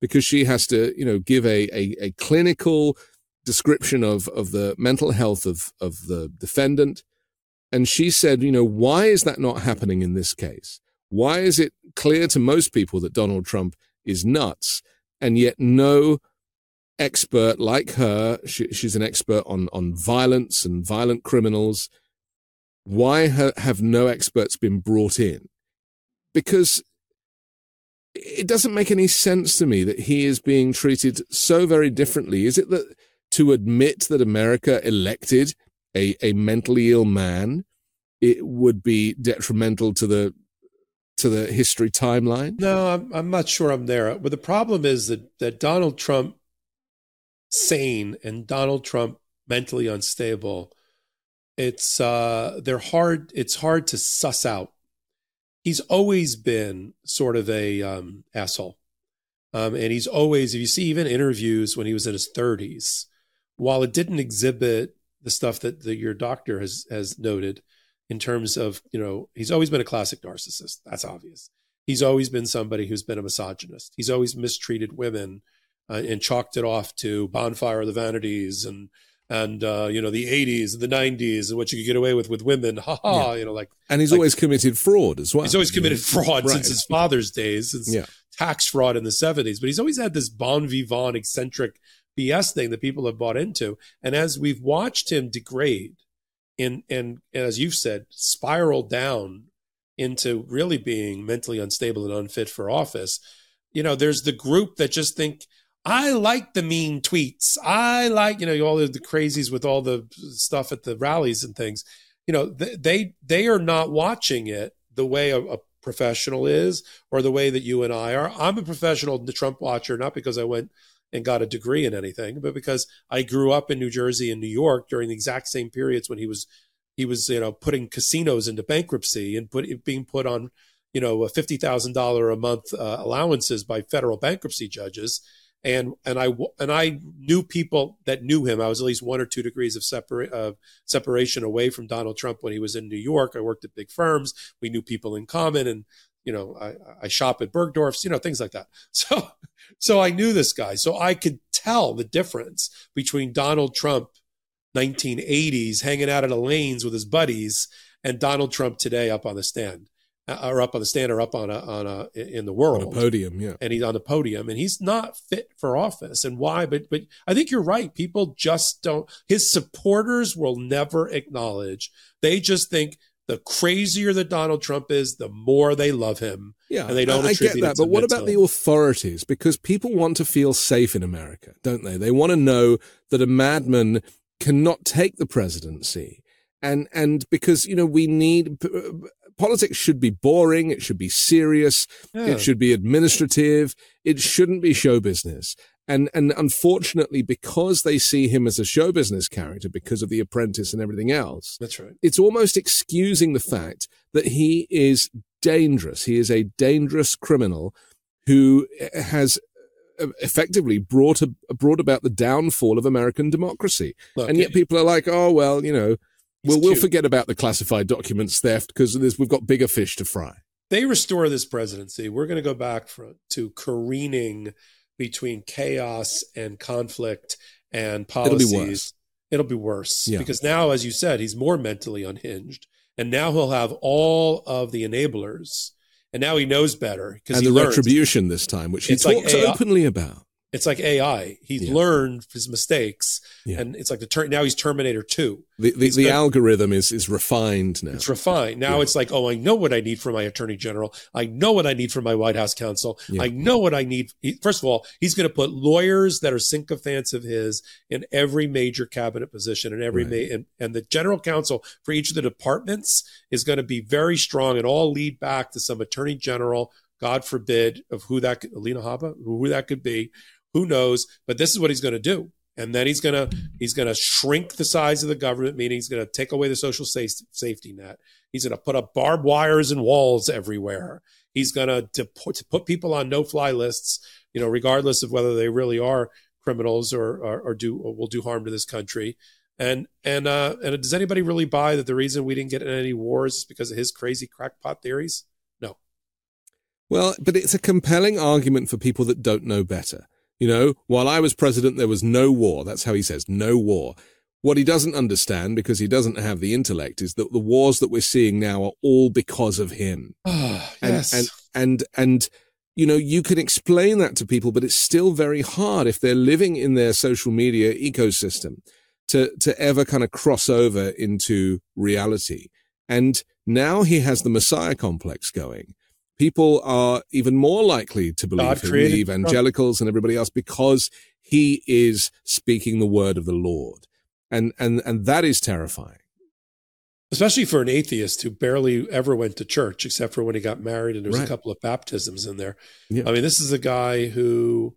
because she has to, you know, give a, a, a clinical description of, of the mental health of, of the defendant. And she said, you know, why is that not happening in this case? Why is it clear to most people that Donald Trump is nuts and yet no expert like her, she, she's an expert on, on violence and violent criminals. Why ha, have no experts been brought in? Because it doesn't make any sense to me that he is being treated so very differently. Is it that to admit that America elected a, a mentally ill man, it would be detrimental to the to the history timeline? No, I'm, I'm not sure I'm there. But the problem is that, that Donald Trump sane and Donald Trump mentally unstable, it's uh, they're hard. It's hard to suss out. He's always been sort of a um, asshole, um, and he's always. If you see even interviews when he was in his 30s, while it didn't exhibit the stuff that the, your doctor has has noted, in terms of, you know, he's always been a classic narcissist. That's obvious. He's always been somebody who's been a misogynist. He's always mistreated women uh, and chalked it off to Bonfire of the Vanities and and uh, you know the 80s and the 90s and what you could get away with with women ha ha yeah. you know like and he's like, always committed fraud as well he's always committed fraud right. since his father's days since yeah. tax fraud in the 70s but he's always had this bon vivant eccentric bs thing that people have bought into and as we've watched him degrade and and as you've said, spiral down into really being mentally unstable and unfit for office. You know, there's the group that just think I like the mean tweets. I like, you know, all the, crazies with all the stuff at the rallies and things. You know, they they are not watching it the way a, a professional is or the way that you and I are. I'm a professional Trump watcher, not because I went and got a degree in anything, but because I grew up in New Jersey and New York during the exact same periods when he was he was you know putting casinos into bankruptcy and put being put on you know a fifty thousand dollar a month uh, allowances by federal bankruptcy judges. And and I and I knew people that knew him. I was at least one or two degrees of separa- uh, separation away from Donald Trump when he was in New York. I worked at big firms. We knew people in common, and you know, I, I shop at Bergdorf's, you know, things like that. So, so I knew this guy. So I could tell the difference between Donald Trump 1980s hanging out at the lanes with his buddies and Donald Trump today up on the stand uh, or up on the stand or up on a, on a, in the world. On a podium. Yeah. And he's on the podium and he's not fit for office. And why? But, but I think you're right. People just don't, his supporters will never acknowledge. They just think the crazier that Donald Trump is, the more they love him. Yeah, and they don't. I get that, but what about the authorities? Because people want to feel safe in America, don't they? They want to know that a madman cannot take the presidency, and and because you know we need uh, politics should be boring, it should be serious, yeah. it should be administrative, it shouldn't be show business. And and unfortunately, because they see him as a show business character because of The Apprentice and everything else, that's right. It's almost excusing the fact that he is dangerous. He is a dangerous criminal who has uh, effectively brought a, brought about the downfall of American democracy. Look, and yet people are like, oh well, you know, we'll we'll forget about the classified documents theft because we've got bigger fish to fry. They restore this presidency. We're going to go back for, to careening between chaos and conflict and policies. It'll be worse. It'll be worse yeah. because now, as you said, he's more mentally unhinged, and now he'll have all of the enablers, and now he knows better because and the retribution this time, which he it's talks like openly about. It's like AI. He's Yeah. learned his mistakes, Yeah. and it's like the ter- now he's Terminator Two. The the, the good. algorithm is is refined now. It's refined. Now Yeah. it's like, oh, I know what I need for my attorney general. I know what I need for my White House counsel. I know what I need. He- First of all, he's going to put lawyers that are sycophants of his in every major cabinet position and every Right. ma- and, and the general counsel for each of the departments is going to be very strong and all lead back to some attorney general, God forbid, of who that could, Alina Habba, who that could be, who knows? But this is what he's going to do. And then he's going to he's going to shrink the size of the government, meaning he's going to take away the social sa- safety net. He's going to put up barbed wires and walls everywhere. He's going to, put people on no-fly lists, you know, regardless of whether they really are criminals or or, or do or will do harm to this country. And and uh, and does anybody really buy that the reason we didn't get in any wars is because of his crazy crackpot theories? No. Well, but it's a compelling argument for people that don't know better. You know, while I was president, there was no war. That's how he says, no war. What he doesn't understand, because he doesn't have the intellect, is that the wars that we're seeing now are all because of him. Ah, And, yes. and, and, and, you know, you can explain that to people, but it's still very hard if they're living in their social media ecosystem to, to ever kind of cross over into reality. And now he has the Messiah complex going. People are even more likely to believe God him, the evangelicals and everybody else, because he is speaking the word of the Lord. And, and, and that is terrifying. especially for an atheist who barely ever went to church except for when he got married and there's Right. a couple of baptisms in there. Yeah. I mean, this is a guy who,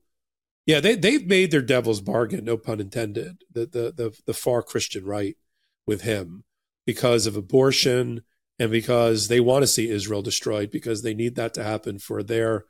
yeah, they they've made their devil's bargain, no pun intended. The the the, the far Christian right with him because of abortion and because they want to see Israel destroyed because they need that to happen for their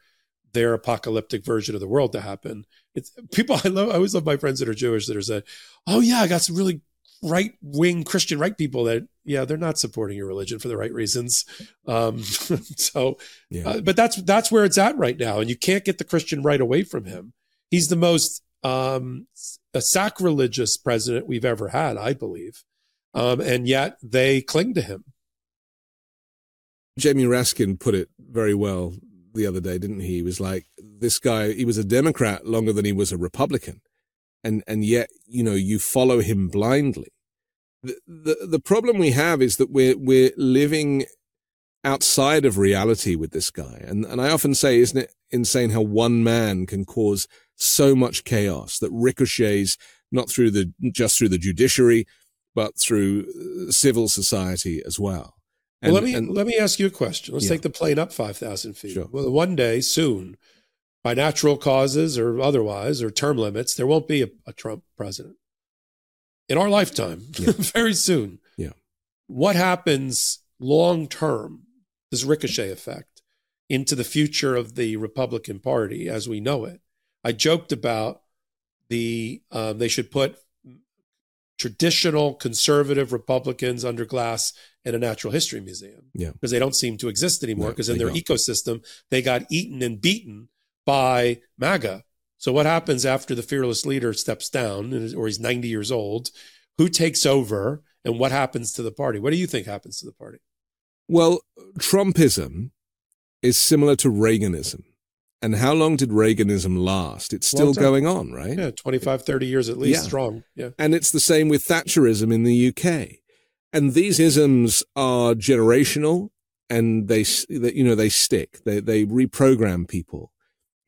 their apocalyptic version of the world to happen. It's people I love. I always love my friends that are Jewish that are saying, "Oh yeah, I got some really right wing Christian right people that yeah they're not supporting your religion for the right reasons." Um, so, Yeah. uh, but that's that's where it's at right now, and you can't get the Christian right away from him. He's the most um, a sacrilegious president we've ever had, I believe, um, and yet they cling to him. Jamie Raskin put it very well the other day, didn't he? He was like, this guy, he was a Democrat longer than he was a Republican. And, and yet, you know, you follow him blindly. The, the, the problem we have is that we're, we're living outside of reality with this guy. And, and I often say, isn't it insane how one man can cause so much chaos that ricochets not through the, just through the judiciary, but through uh, civil society as well. Well, let me and- let me ask you a question. Let's Yeah. take the plane up five thousand feet. Sure. Well, one day soon, by natural causes or otherwise, or term limits, there won't be a, a Trump president in our lifetime. Yeah. Very soon. Yeah. What happens long term? This ricochet effect into the future of the Republican Party as we know it. I joked about the um, they should put traditional conservative Republicans under glass in a natural history museum Yeah. because they don't seem to exist anymore No, because in their don't. ecosystem they got eaten and beaten by MAGA. So what happens after the fearless leader steps down or he's 90 years old? Who takes over and what happens to the party? What do you think happens to the party? Well, Trumpism is similar to Reaganism. And how long did Reaganism last? It's still going on, right? Yeah, 25, 30 years at least Yeah. strong. Yeah. And it's the same with Thatcherism in the UK. And these isms are generational and they, you know, they stick. They, they reprogram people.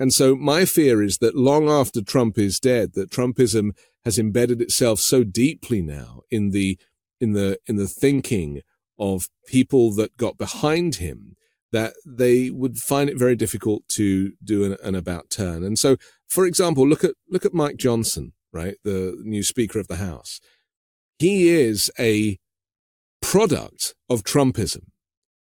And so my fear is that long after Trump is dead, that Trumpism has embedded itself so deeply now in the, in the, in the thinking of people that got behind him that they would find it very difficult to do an, an about turn. And so, for example, look at, look at Mike Johnson, right? The new Speaker of the House. He is a product of Trumpism.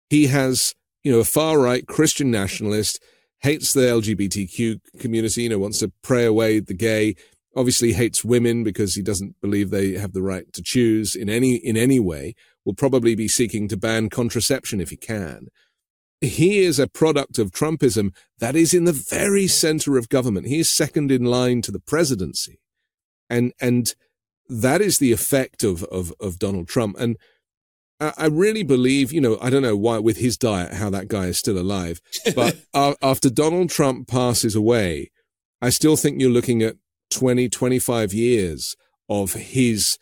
He has, you know, a far right Christian nationalist, hates the LGBTQ community, you know, wants to pray away the gay, obviously hates women because he doesn't believe they have the right to choose in any, in any way, will probably be seeking to ban contraception if he can. He is a product of Trumpism that is in the very center of government. He is second in line to the presidency. And, and that is the effect of, of, of Donald Trump. And I, I really believe, you know, I don't know why with his diet, how that guy is still alive, but uh, after Donald Trump passes away, I still think you're looking at 20, 25 years of his,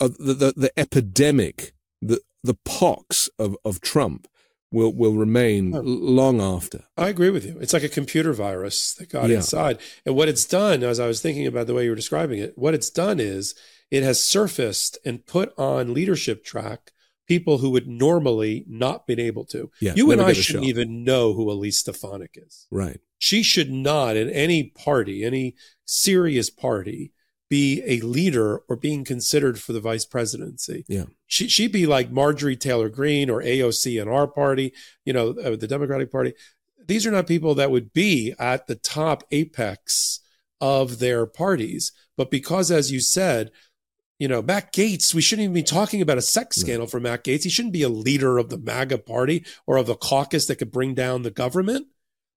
of the, the, the epidemic, the, the pox of, of Trump will will remain oh. long after. I agree with you. It's like a computer virus that got yeah. inside. And what it's done, as I was thinking about the way you were describing it, what it's done is it has surfaced and put on leadership track people who would normally not been able to. Yeah, you and I shouldn't even know who Elise Stefanik is. Right. She should not in any party, any serious party, be a leader or being considered for the vice presidency. Yeah. She, she'd be like Marjorie Taylor Greene or AOC in our party, you know, uh, the Democratic Party. These are not people that would be at the top apex of their parties. But because, as you said, you know, Matt Gaetz, we shouldn't even be talking about a sex scandal for Matt Gaetz. He shouldn't be a leader of the MAGA party or of the caucus that could bring down the government.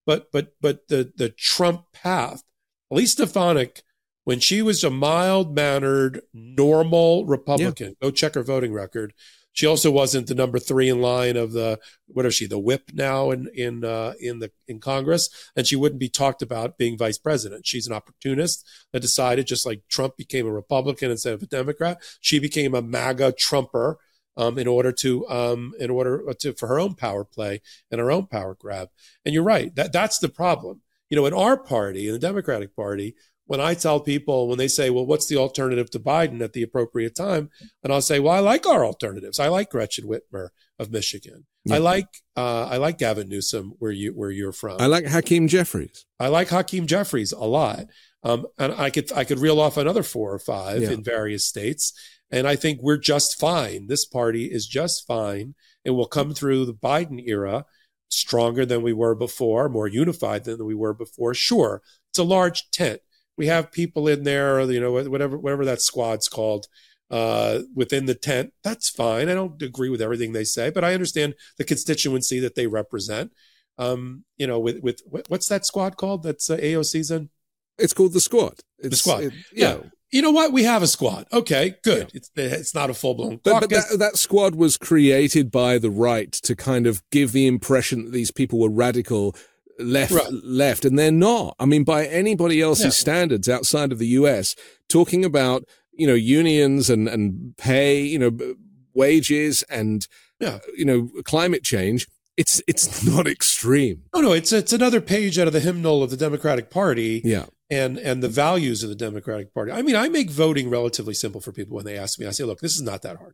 But but but the the Trump path, Elise Stefanik when she was a mild mannered, normal Republican. Yeah. Go check her voting record. She also wasn't the number three in line of the what is she the whip now in in uh, in the in Congress, and she wouldn't be talked about being vice president. She's an opportunist that decided, just like Trump became a Republican instead of a Democrat, she became a MAGA Trumper um, in order to um, in order to for her own power play and her own power grab. And you're right that that's the problem. You know, in our party, in the Democratic Party, when I tell people, when they say, well, what's the alternative to Biden at the appropriate time? And I'll say, well, I like our alternatives. I like Gretchen Whitmer of Michigan. Yeah. I like, uh, I like Gavin Newsom where you, where you're from. I like Hakeem Jeffries. I like Hakeem Jeffries a lot. Um, and I could, I could reel off another four or five yeah. in various states. And I think we're just fine. This party is just fine and will come through the Biden era stronger than we were before, more unified than we were before. Sure. It's a large tent we have people in there, you know, whatever whatever that squad's called, uh, within the tent. That's fine. I don't agree with everything they say, but I understand the constituency that they represent. Um, you know, with with what's that squad called? That's uh, AOC's in. It's called the squad. It's, the squad. It, yeah. Know. You know what? We have a squad. Okay, good. Yeah. It's it's not a full blown. But, but that, that squad was created by the right to kind of give the impression that these people were radical left right. left and they're not. I mean by anybody else's yeah. standards outside of the us talking about you know unions and and pay you know wages and yeah. Uh, you know climate change it's it's not extreme. Oh no it's it's another page out of the hymnal of the democratic party yeah. and and the values of the democratic party. I mean i make voting relatively simple for people when they ask me. I say look this is not that hard.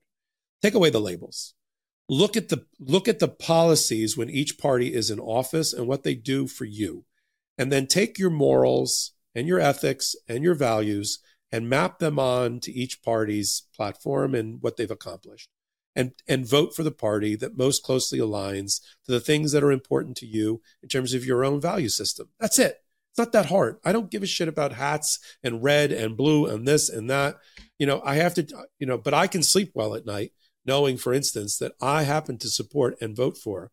Take away the labels look at the look at the policies when each party is in office and what they do for you. And then take your morals and your ethics and your values and map them on to each party's platform and what they've accomplished. And and vote for the party that most closely aligns to the things that are important to you in terms of your own value system. That's it. It's not that hard. I don't give a shit about hats and red and blue and this and that. You know i have to you know but i can sleep well at night knowing, for instance, that I happen to support and vote for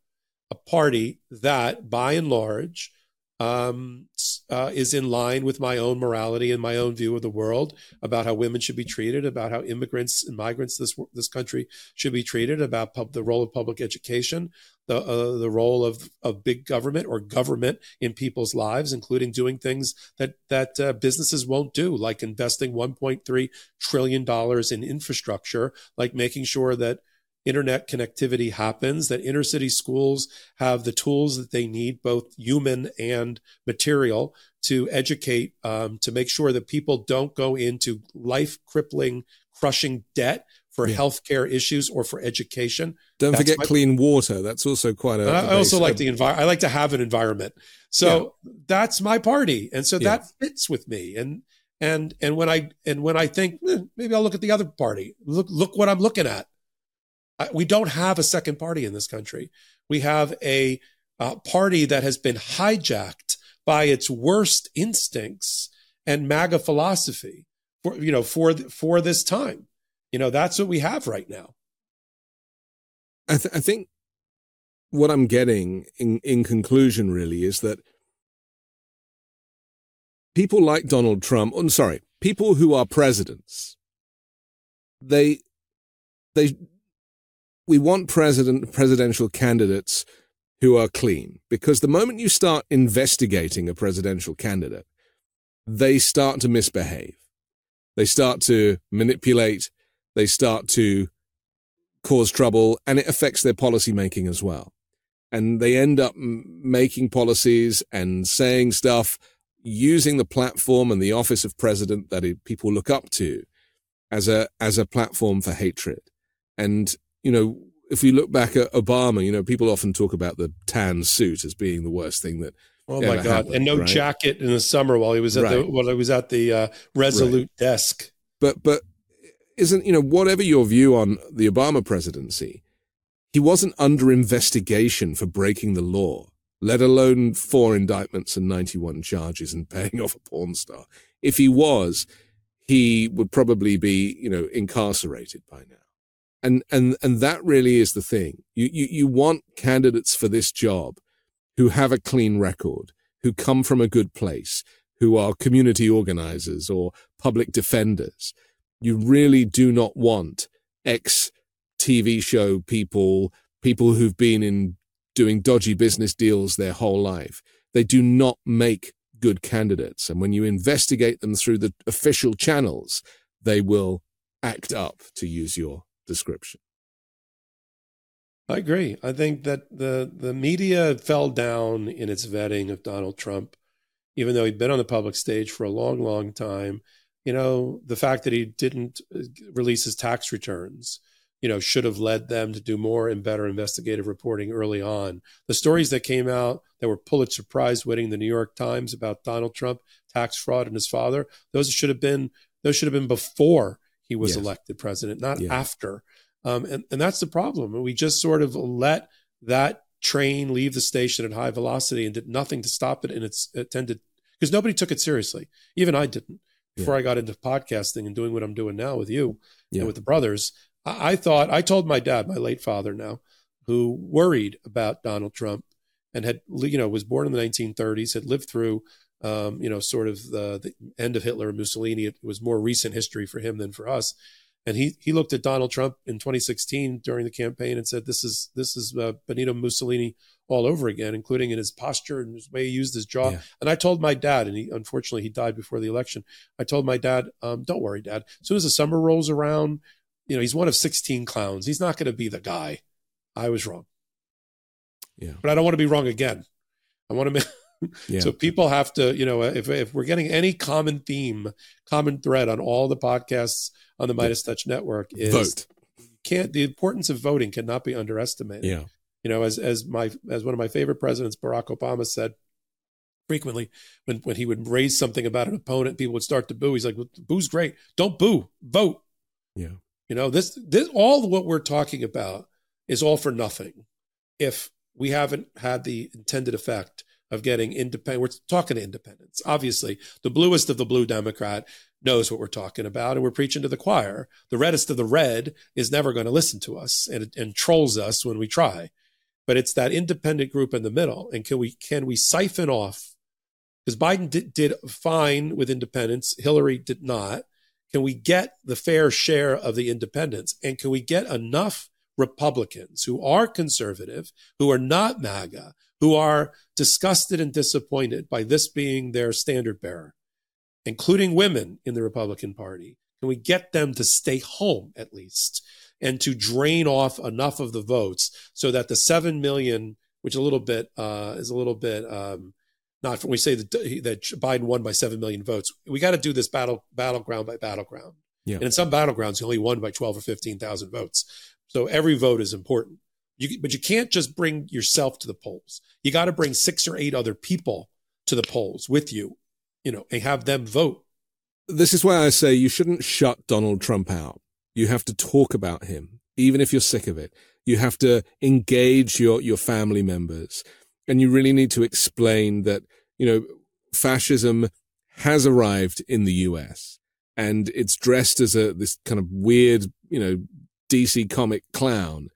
a party that, by and large, um, uh, is in line with my own morality and my own view of the world about how women should be treated, about how immigrants and migrants this this country should be treated, about pub, the role of public education, the uh, the role of of big government or government in people's lives, including doing things that that uh, businesses won't do, like investing 1.3 trillion dollars in infrastructure, like making sure that internet connectivity happens, that inner city schools have the tools that they need, both human and material, to educate, um, to make sure that people don't go into life crippling, crushing debt for yeah. healthcare issues or for education. Don't That's forget my, clean water. That's also quite a. I also like the environment. I like to have an environment. So yeah. that's my party, and so yeah. that fits with me. And and and when I and when I think eh, maybe I'll look at the other party. Look look what I'm looking at we don't have a second party in this country. We have a uh, party that has been hijacked by its worst instincts and MAGA philosophy for, you know, for, for this time. You know, that's what we have right now. I, th- I think what I'm getting in, in conclusion really is that people like Donald Trump, I'm sorry, people who are presidents, they, they we want president presidential candidates who are clean because the moment you start investigating a presidential candidate, they start to misbehave. They start to manipulate. They start to cause trouble and it affects their policy making as well. And they end up making policies and saying stuff using the platform and the office of president that it, people look up to as a, as a platform for hatred. And, you know, if we look back at Obama, you know, people often talk about the tan suit as being the worst thing that. Oh my God! Happened, and no right? jacket in the summer while he was at right. the while he was at the uh, Resolute right. desk. But but isn't you know whatever your view on the Obama presidency, he wasn't under investigation for breaking the law, let alone four indictments and ninety one charges and paying off a porn star. If he was, he would probably be you know incarcerated by now and and and that really is the thing. You you you want candidates for this job who have a clean record, who come from a good place, who are community organizers or public defenders. You really do not want ex TV show people, people who've been in doing dodgy business deals their whole life. They do not make good candidates. And when you investigate them through the official channels, they will act up, to use your description. I agree. I think that the the media fell down in its vetting of Donald Trump, even though he'd been on the public stage for a long, long time. You know, the fact that he didn't uh, release his tax returns, you know, should have led them to do more and better investigative reporting early on. The stories that came out that were Pulitzer Prize winning, the New York Times about Donald Trump, tax fraud, and his father, those should have been those should have been before he was yes. elected president, not yeah. after. Um, and, and that's the problem. We just sort of let that train leave the station at high velocity and did nothing to stop it. And it's attended because nobody took it seriously. Even I didn't before yeah. I got into podcasting and doing what I'm doing now with you yeah. and with the brothers. I, I thought, I told my dad, my late father now, who worried about Donald Trump and had, you know, was born in the 1930s, had lived through um, you know, sort of the, the, end of Hitler and Mussolini. It was more recent history for him than for us. And he he looked at Donald Trump in 2016 during the campaign and said, "This is this is uh, Benito Mussolini all over again, including in his posture and his way he used his jaw." Yeah. And I told my dad, and he unfortunately he died before the election. I told my dad, um, "Don't worry, Dad. As soon as the summer rolls around, you know he's one of 16 clowns. He's not going to be the guy." I was wrong. Yeah, but I don't want to be wrong again. I want to. Yeah. So people have to, you know, if, if we're getting any common theme, common thread on all the podcasts on the Midas Touch network is vote. Can't the importance of voting cannot be underestimated. Yeah. You know, as as my as one of my favorite presidents, Barack Obama said frequently when when he would raise something about an opponent, people would start to boo. He's like, well, "Boo's great. Don't boo. Vote." Yeah. You know, this this all what we're talking about is all for nothing if we haven't had the intended effect of getting independent. We're talking to independents. Obviously, the bluest of the blue Democrat knows what we're talking about, and we're preaching to the choir. The reddest of the red is never going to listen to us and, and trolls us when we try. But it's that independent group in the middle. And can we can we siphon off? Because Biden did, did fine with independents, Hillary did not. Can we get the fair share of the independents? And can we get enough Republicans who are conservative, who are not MAGA, who are disgusted and disappointed by this being their standard bearer, including women in the Republican Party? Can we get them to stay home at least and to drain off enough of the votes so that the 7 million, which a little bit uh, is a little bit um, not when we say that, that Biden won by 7 million votes, we got to do this battle battleground by battleground. Yeah. And in some battlegrounds, he only won by 12 or 15,000 votes. So every vote is important. You, but you can't just bring yourself to the polls. You got to bring six or eight other people to the polls with you, you know, and have them vote. This is why I say you shouldn't shut Donald Trump out. You have to talk about him, even if you're sick of it. You have to engage your, your family members. And you really need to explain that, you know, fascism has arrived in the US and it's dressed as a, this kind of weird, you know, DC comic clown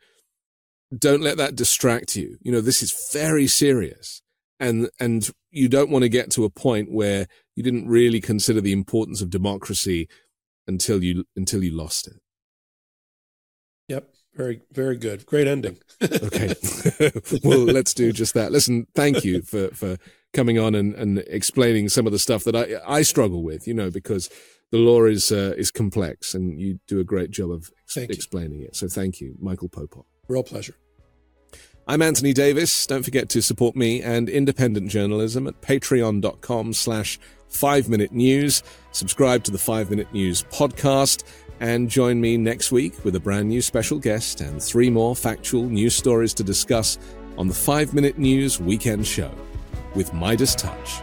don't let that distract you. You know, this is very serious. And, and you don't want to get to a point where you didn't really consider the importance of democracy until you, until you lost it. Yep. Very, very good. Great ending. okay. well, let's do just that. Listen, thank you for, for coming on and, and explaining some of the stuff that I, I struggle with, you know, because the law is, uh, is complex and you do a great job of ex- explaining it. So thank you, Michael Popok. Real pleasure. I'm Anthony Davis. Don't forget to support me and independent journalism at patreon.com slash five minute news. Subscribe to the five minute news podcast and join me next week with a brand new special guest and three more factual news stories to discuss on the five minute news weekend show with Midas Touch.